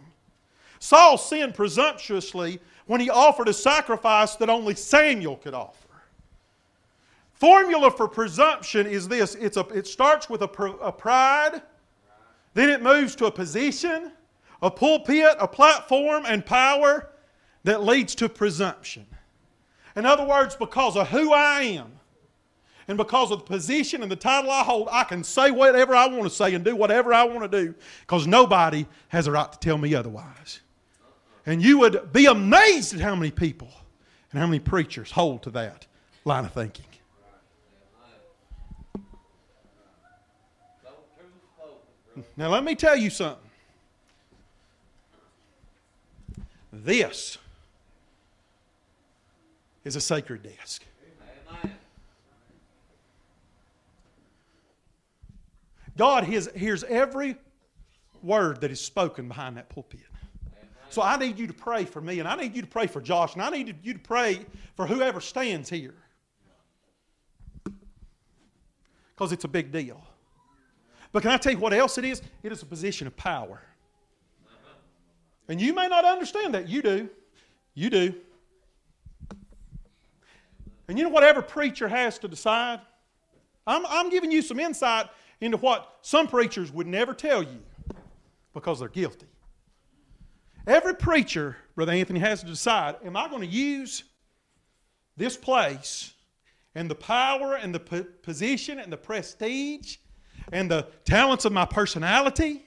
Saul sinned presumptuously when he offered a sacrifice that only Samuel could offer. Formula for presumption is this it's a, it starts with a, a pride, then it moves to a position, a pulpit, a platform, and power that leads to presumption. In other words, because of who I am, and because of the position and the title I hold, I can say whatever I want to say and do whatever I want to do because nobody has a right to tell me otherwise. And you would be amazed at how many people and how many preachers hold to that line of thinking. Now, let me tell you something. This is a sacred desk. God hears every word that is spoken behind that pulpit. So I need you to pray for me, and I need you to pray for Josh, and I need you to pray for whoever stands here. Because it's a big deal. But can I tell you what else it is? It is a position of power. And you may not understand that. You do. You do. And you know what every preacher has to decide? I'm, I'm giving you some insight into what some preachers would never tell you because they're guilty. Every preacher, Brother Anthony, has to decide am I going to use this place and the power and the position and the prestige and the talents of my personality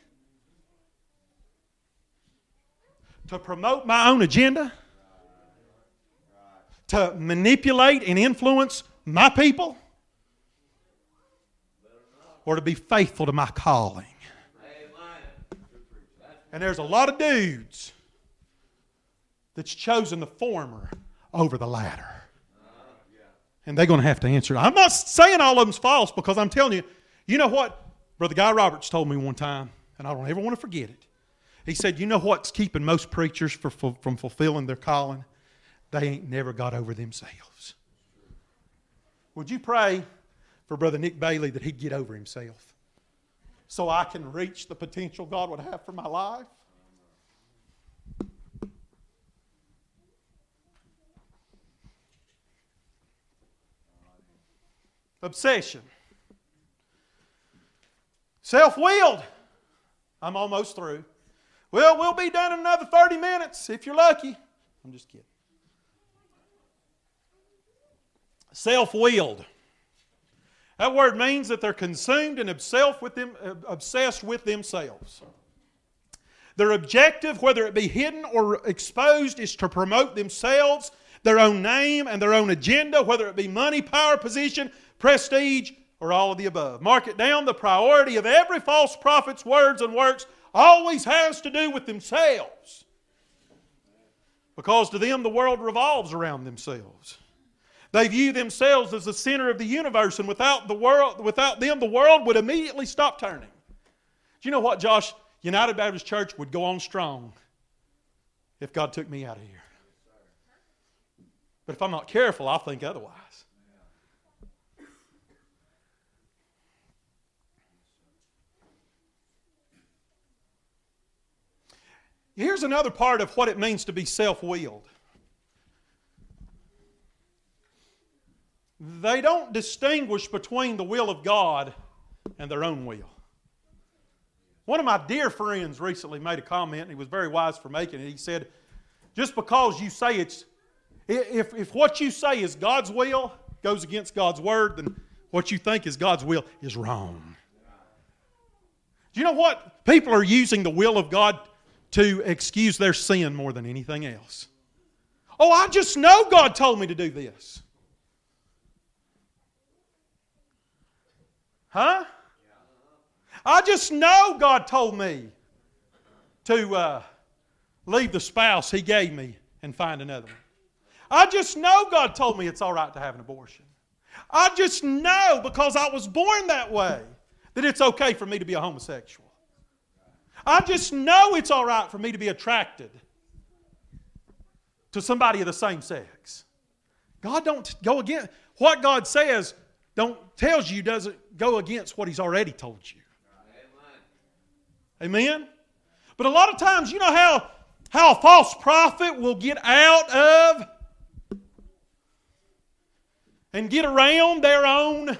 to promote my own agenda, to manipulate and influence my people, or to be faithful to my calling. And there's a lot of dudes that's chosen the former over the latter. And they're going to have to answer. I'm not saying all of them's false because I'm telling you, you know what? Brother Guy Roberts told me one time, and I don't ever want to forget it. He said, You know what's keeping most preachers for, for, from fulfilling their calling? They ain't never got over themselves. Would you pray for Brother Nick Bailey that he'd get over himself so I can reach the potential God would have for my life? Obsession. Self willed. I'm almost through. Well, we'll be done in another 30 minutes if you're lucky. I'm just kidding. Self willed. That word means that they're consumed and them, uh, obsessed with themselves. Their objective, whether it be hidden or exposed, is to promote themselves, their own name, and their own agenda, whether it be money, power, position, prestige, or all of the above. Mark it down. The priority of every false prophet's words and works always has to do with themselves. Because to them, the world revolves around themselves. They view themselves as the center of the universe, and without, the world, without them, the world would immediately stop turning. Do you know what, Josh? United Baptist Church would go on strong if God took me out of here. But if I'm not careful, I'll think otherwise. Here's another part of what it means to be self willed. They don't distinguish between the will of God and their own will. One of my dear friends recently made a comment, and he was very wise for making it. He said, Just because you say it's, if, if what you say is God's will, goes against God's word, then what you think is God's will is wrong. Do you know what? People are using the will of God to excuse their sin more than anything else. Oh, I just know God told me to do this. Huh? I just know God told me to uh, leave the spouse He gave me and find another one. I just know God told me it's all right to have an abortion. I just know because I was born that way that it's okay for me to be a homosexual. I just know it's all right for me to be attracted to somebody of the same sex. God don't go against what God says don't tells you doesn't go against what he's already told you. Amen. But a lot of times you know how how a false prophet will get out of and get around their own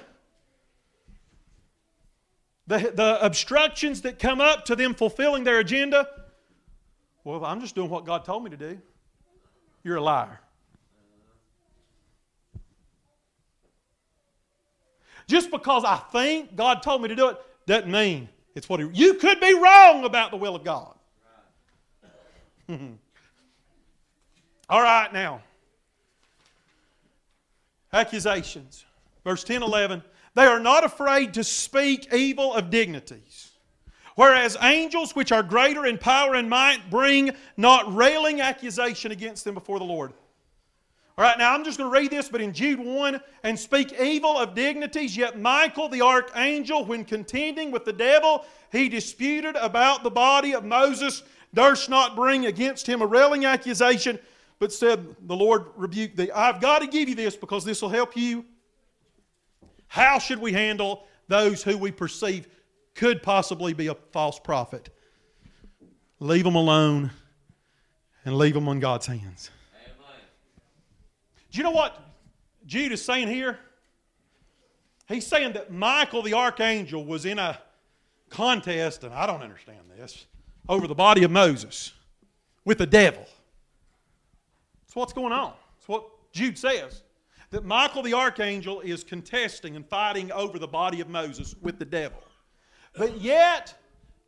the, the obstructions that come up to them fulfilling their agenda. Well, I'm just doing what God told me to do. You're a liar. Just because I think God told me to do it doesn't mean it's what he, you could be wrong about the will of God. All right, now. Accusations. Verse 10 11. They are not afraid to speak evil of dignities. Whereas angels, which are greater in power and might, bring not railing accusation against them before the Lord. All right, now I'm just going to read this, but in Jude 1 and speak evil of dignities, yet Michael the archangel, when contending with the devil, he disputed about the body of Moses, durst not bring against him a railing accusation, but said, The Lord rebuked thee. I've got to give you this because this will help you. How should we handle those who we perceive could possibly be a false prophet? Leave them alone and leave them on God's hands. Do you know what Jude is saying here? He's saying that Michael the archangel was in a contest, and I don't understand this, over the body of Moses with the devil. That's what's going on. That's what Jude says. That Michael the archangel is contesting and fighting over the body of Moses with the devil. But yet,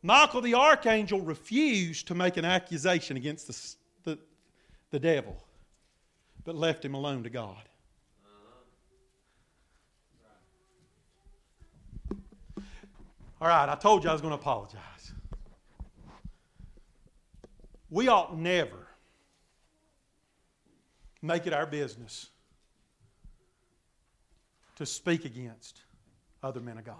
Michael the archangel refused to make an accusation against the, the, the devil but left him alone to God. All right, I told you I was going to apologize. We ought never make it our business to speak against other men of God.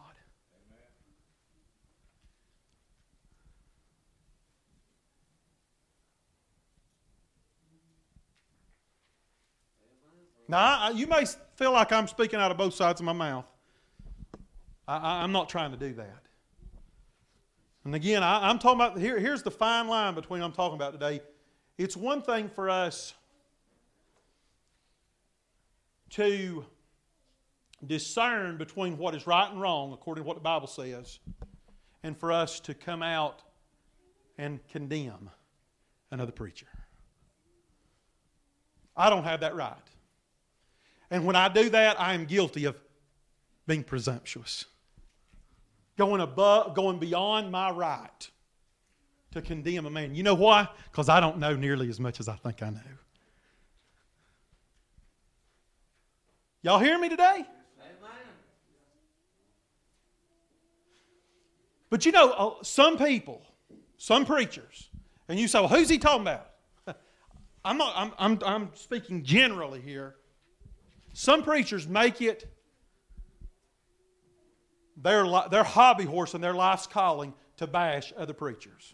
Now, you may feel like I'm speaking out of both sides of my mouth. I, am not trying to do that. And again, I, am talking about here, here's the fine line between I'm talking about today. It's one thing for us to discern between what is right and wrong, according to what the Bible says, and for us to come out and condemn another preacher. I don't have that right. And when I do that, I am guilty of being presumptuous. Going above, going beyond my right to condemn a man. You know why? Because I don't know nearly as much as I think I know. Y'all hear me today? But you know, uh, some people, some preachers, and you say, well, who's he talking about? I'm, not, I'm, I'm, I'm speaking generally here. Some preachers make it their, their hobby horse and their life's calling to bash other preachers.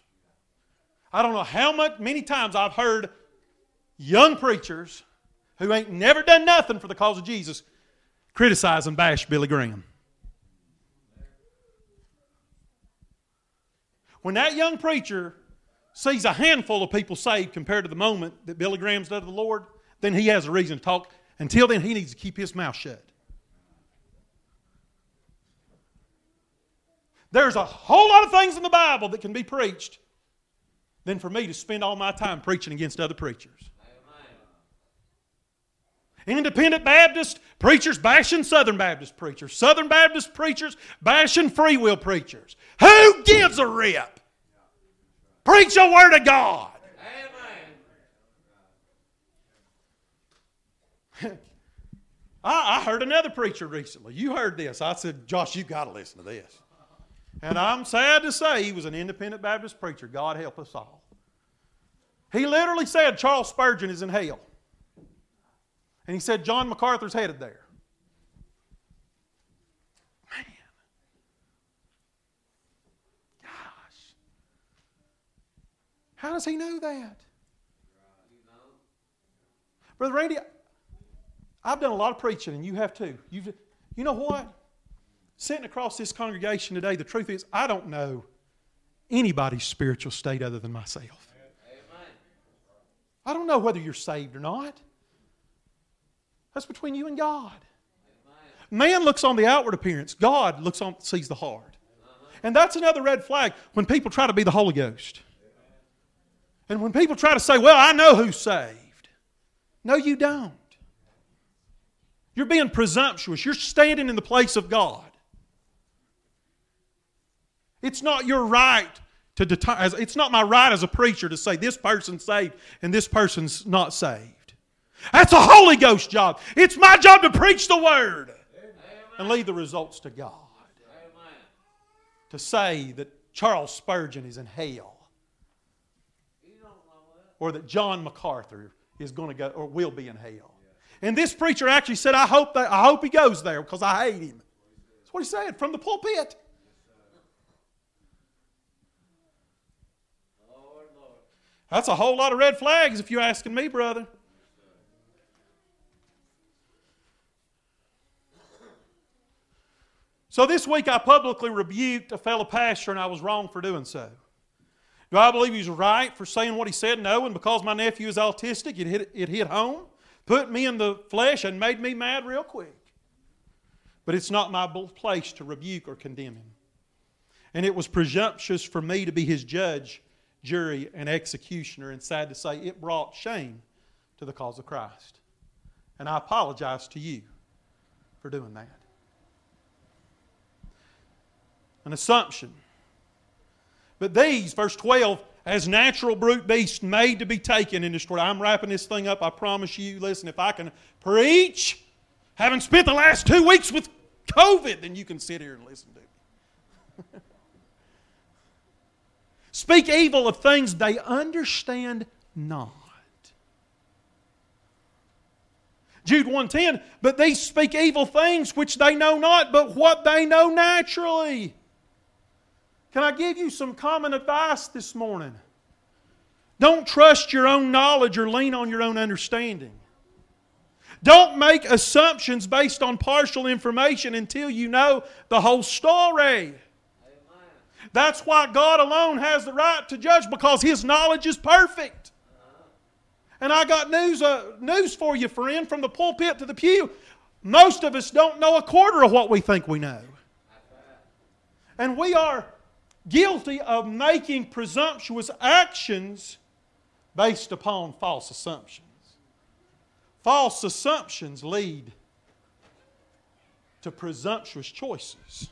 I don't know how much, many times I've heard young preachers who ain't never done nothing for the cause of Jesus criticize and bash Billy Graham. When that young preacher sees a handful of people saved compared to the moment that Billy Graham's done to the Lord, then he has a reason to talk until then, he needs to keep his mouth shut. There's a whole lot of things in the Bible that can be preached than for me to spend all my time preaching against other preachers. Independent Baptist preachers bashing Southern Baptist preachers. Southern Baptist preachers bashing free will preachers. Who gives a rip? Preach the Word of God. I, I heard another preacher recently. You heard this. I said, Josh, you've got to listen to this. And I'm sad to say he was an independent Baptist preacher. God help us all. He literally said Charles Spurgeon is in hell. And he said John MacArthur's headed there. Man. Gosh. How does he know that? Brother Randy, I've done a lot of preaching, and you have too. You've, you know what? Sitting across this congregation today, the truth is, I don't know anybody's spiritual state other than myself. I don't know whether you're saved or not. That's between you and God. Man looks on the outward appearance. God looks on sees the heart. And that's another red flag when people try to be the Holy Ghost. And when people try to say, "Well, I know who's saved." No, you don't. You're being presumptuous. You're standing in the place of God. It's not your right to determine, it's not my right as a preacher to say this person's saved and this person's not saved. That's a Holy Ghost job. It's my job to preach the Word and leave the results to God. To say that Charles Spurgeon is in hell or that John MacArthur is going to go or will be in hell. And this preacher actually said, I hope, that, I hope he goes there because I hate him. That's what he said from the pulpit. That's a whole lot of red flags if you're asking me, brother. So this week I publicly rebuked a fellow pastor, and I was wrong for doing so. Do I believe he's right for saying what he said? No, and because my nephew is autistic, it hit, it hit home, put me in the flesh, and made me mad real quick. But it's not my place to rebuke or condemn him. And it was presumptuous for me to be his judge jury, and executioner. And sad to say, it brought shame to the cause of Christ. And I apologize to you for doing that. An assumption. But these, verse 12, as natural brute beasts made to be taken this story. I'm wrapping this thing up. I promise you. Listen, if I can preach, having spent the last two weeks with COVID, then you can sit here and listen to me. Speak evil of things they understand not. Jude 110, but these speak evil things which they know not, but what they know naturally. Can I give you some common advice this morning? Don't trust your own knowledge or lean on your own understanding. Don't make assumptions based on partial information until you know the whole story. That's why God alone has the right to judge because His knowledge is perfect. And I got news, uh, news for you, friend, from the pulpit to the pew. Most of us don't know a quarter of what we think we know. And we are guilty of making presumptuous actions based upon false assumptions. False assumptions lead to presumptuous choices.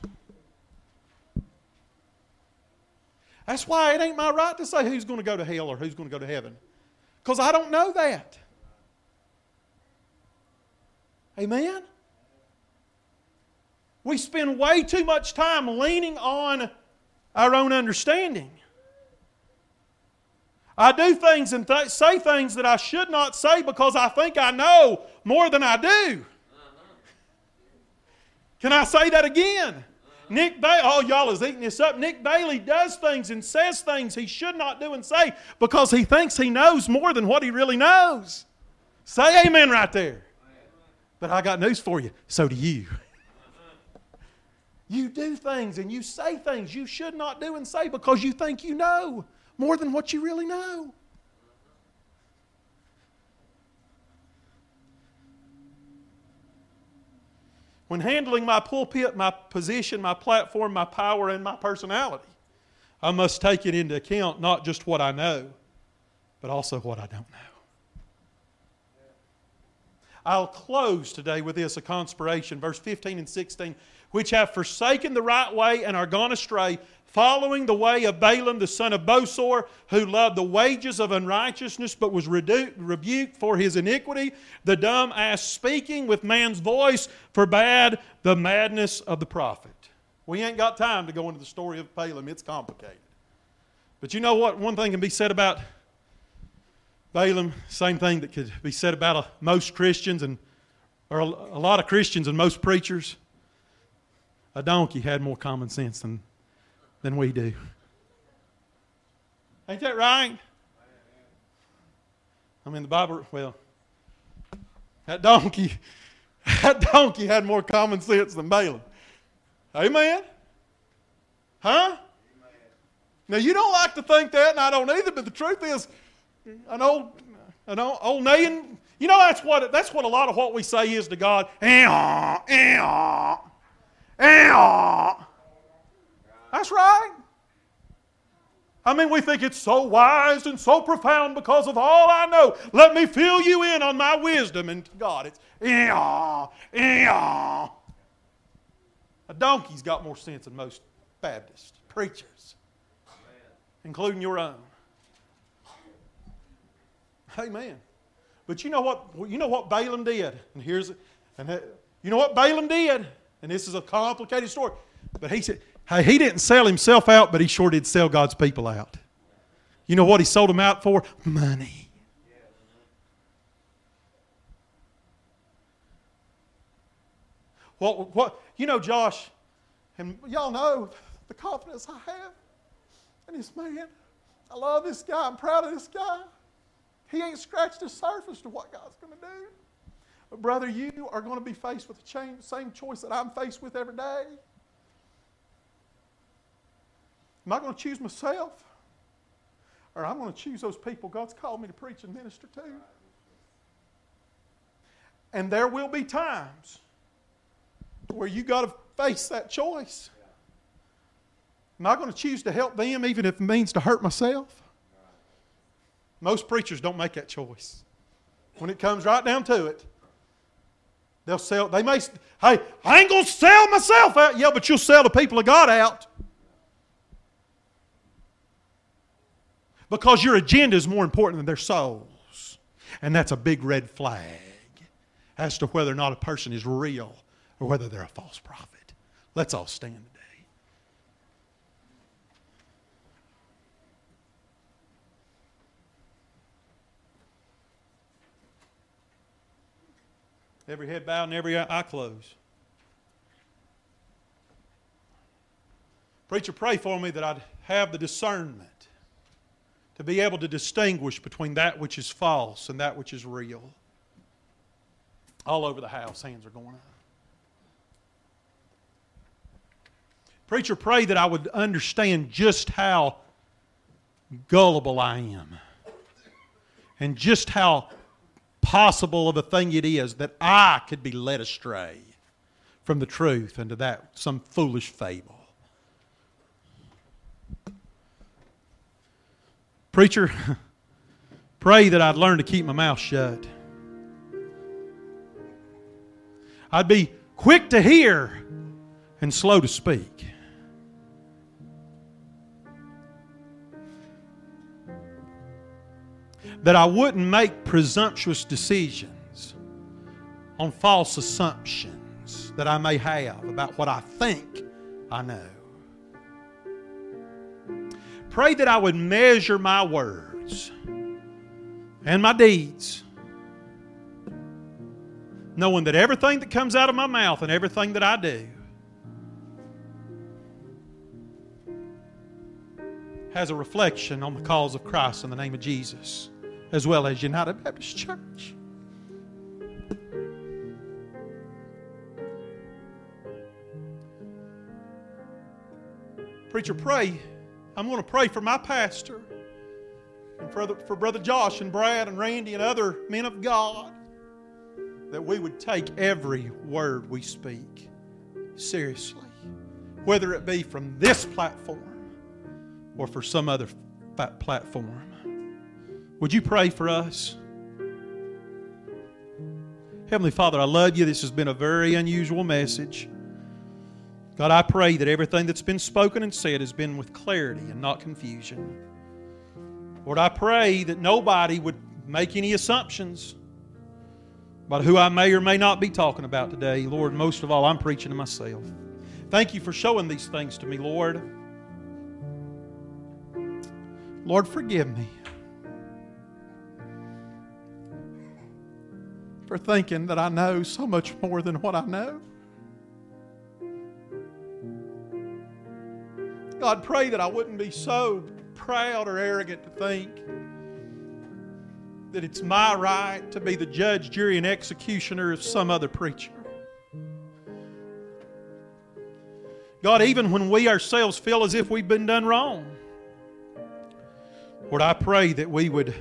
That's why it ain't my right to say who's going to go to hell or who's going to go to heaven. Because I don't know that. Amen? We spend way too much time leaning on our own understanding. I do things and th- say things that I should not say because I think I know more than I do. Can I say that again? Nick Bailey, oh, y'all is eating this up. Nick Bailey does things and says things he should not do and say because he thinks he knows more than what he really knows. Say amen right there. But I got news for you. So do you. You do things and you say things you should not do and say because you think you know more than what you really know. when handling my pulpit, my position, my platform, my power, and my personality, I must take it into account not just what I know, but also what I don't know. I'll close today with this a conspiration, verse 15 and 16, which have forsaken the right way and are gone astray, following the way of Balaam the son of Bosor, who loved the wages of unrighteousness, but was redu- rebuked for his iniquity. The dumb ass speaking with man's voice forbade the madness of the prophet. We ain't got time to go into the story of Balaam. It's complicated. But you know what? One thing can be said about Balaam, same thing that could be said about most Christians and or a lot of Christians and most preachers. A donkey had more common sense than, than we do. Ain't that right? I mean, the Bible, well, that donkey, that donkey had more common sense than Balaam. Amen? Huh? Now, you don't like to think that, and I don't either, but the truth is, an old, an old, old you know, that's what, that's what a lot of what we say is to God. That's right. I mean, we think it's so wise and so profound because of all I know. Let me fill you in on my wisdom. And God, it's yeah. A donkey's got more sense than most Baptist preachers, including your own. Amen. But you know what? You know what Balaam did, and here's it and you know what Balaam did, and this is a complicated story. But he said, hey, he didn't sell himself out, but he sure did sell God's people out. You know what he sold them out for? Money. What, what, you know, Josh, and y'all know the confidence I have in this man. I love this guy. I'm proud of this guy. He ain't scratched the surface to what God's going to do. Brother, you are going to be faced with the same choice that I'm faced with every day. Am I going to choose myself? Or am I'm going to choose those people God's called me to preach and minister to? And there will be times where you got to face that choice. Am I going to choose to help them even if it means to hurt myself? Most preachers don't make that choice. When it comes right down to it, they'll sell. They may, hey, I ain't going to sell myself out. Yeah, but you'll sell the people of God out. Because your agenda is more important than their souls. And that's a big red flag as to whether or not a person is real or whether they're a false prophet. Let's all stand today. Every head bowed and every eye closed. Preacher, pray for me that I'd have the discernment to be able to distinguish between that which is false and that which is real. All over the house, hands are going up. Preacher, pray that I would understand just how gullible I am and just how possible of a thing it is that I could be led astray from the truth into that some foolish fable. Preacher, pray that I'd learn to keep my mouth shut. I'd be quick to hear and slow to speak. That I wouldn't make presumptuous decisions on false assumptions that I may have about what I think I know. Pray that I would measure my words and my deeds, knowing that everything that comes out of my mouth and everything that I do has a reflection on the cause of Christ in the name of Jesus as well as United Baptist Church. Preacher, pray. I'm going to pray for my pastor and for, for Brother Josh and Brad and Randy and other men of God that we would take every word we speak seriously, whether it be from this platform or for some other platform. Would you pray for us? Heavenly Father, I love you. This has been a very unusual message. God, I pray that everything that's been spoken and said has been with clarity and not confusion. Lord, I pray that nobody would make any assumptions about who I may or may not be talking about today. Lord, most of all, I'm preaching to myself. Thank you for showing these things to me, Lord. Lord, forgive me for thinking that I know so much more than what I know. God, pray that I wouldn't be so proud or arrogant to think that it's my right to be the judge, jury, and executioner of some other preacher. God, even when we ourselves feel as if we've been done wrong, Lord, I pray that we would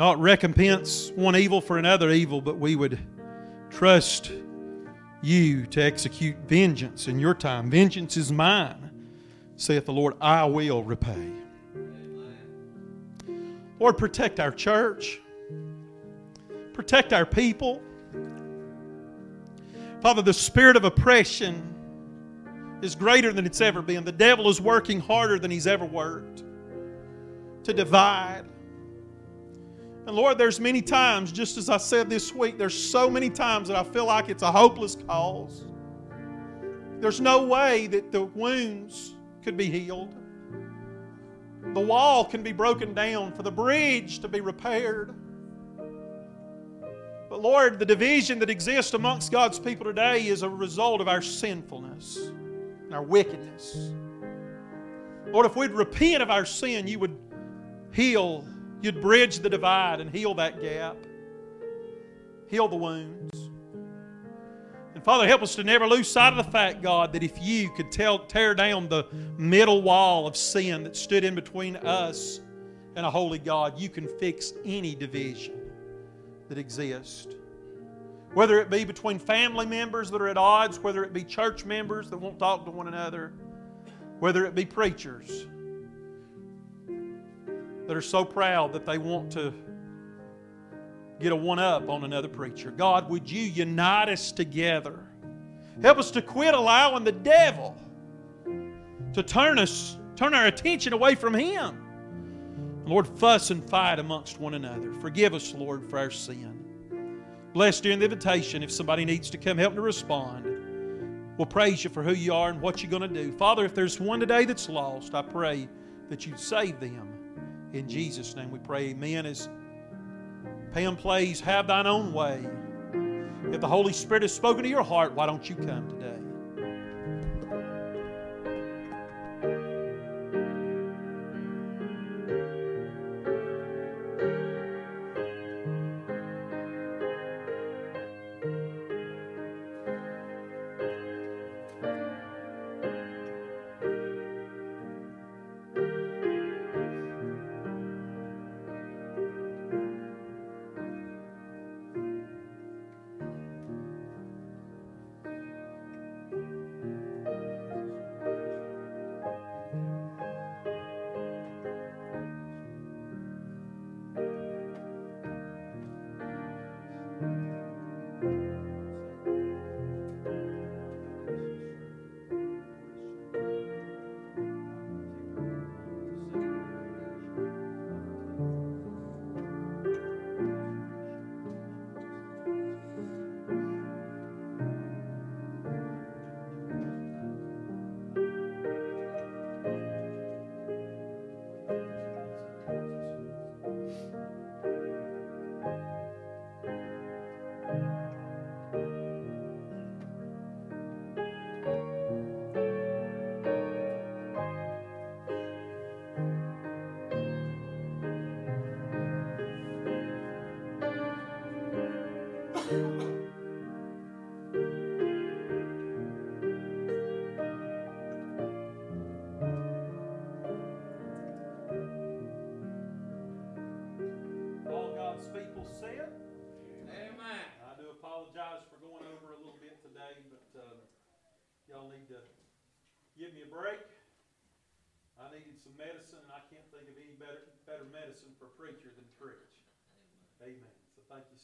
not recompense one evil for another evil, but we would trust you to execute vengeance in your time. Vengeance is mine, saith the Lord, I will repay. Lord, protect our church, protect our people. Father, the spirit of oppression is greater than it's ever been. The devil is working harder than he's ever worked to divide. And Lord, there's many times, just as I said this week, there's so many times that I feel like it's a hopeless cause. There's no way that the wounds could be healed. The wall can be broken down for the bridge to be repaired. But Lord, the division that exists amongst God's people today is a result of our sinfulness and our wickedness. Lord, if we'd repent of our sin, you would heal, you'd bridge the divide and heal that gap, heal the wounds. And Father, help us to never lose sight of the fact, God, that if you could tell, tear down the middle wall of sin that stood in between us and a holy God, you can fix any division that exists. Whether it be between family members that are at odds, whether it be church members that won't talk to one another, whether it be preachers that are so proud that they want to get a one up on another preacher. God, would you unite us together? Help us to quit allowing the devil to turn us, turn our attention away from him. Lord, fuss and fight amongst one another. Forgive us, Lord, for our sin. Bless during the invitation if somebody needs to come help to respond. We'll praise you for who you are and what you're going to do. Father, if there's one today that's lost, I pray that you'd save them. In Jesus' name we pray, amen. As Pam plays, Have Thine Own Way. If the Holy Spirit has spoken to your heart, why don't you come today?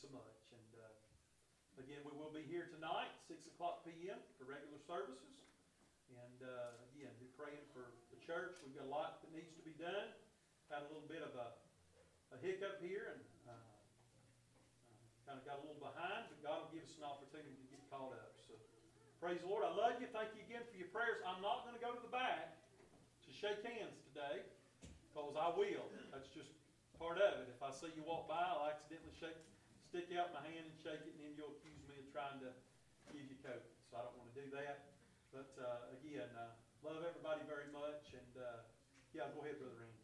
So much. And uh, again, we will be here tonight, six o'clock p.m. for regular services. And uh, again, be praying for the church. We've got a lot that needs to be done. Had a little bit of a a hiccup here and uh, uh, kind of got a little behind, but God will give us an opportunity to get caught up. So Praise the Lord. I love you. Thank you again for your prayers. I'm not going to go to the back to shake hands today because I will. That's just part of it. If I see you walk by, I'll accidentally shake, stick out my hand and shake it, and then you'll accuse me of trying to give you COVID. So I don't want to do that. But uh, again, uh, love everybody very much. And uh, yeah, go ahead, Brother Randy.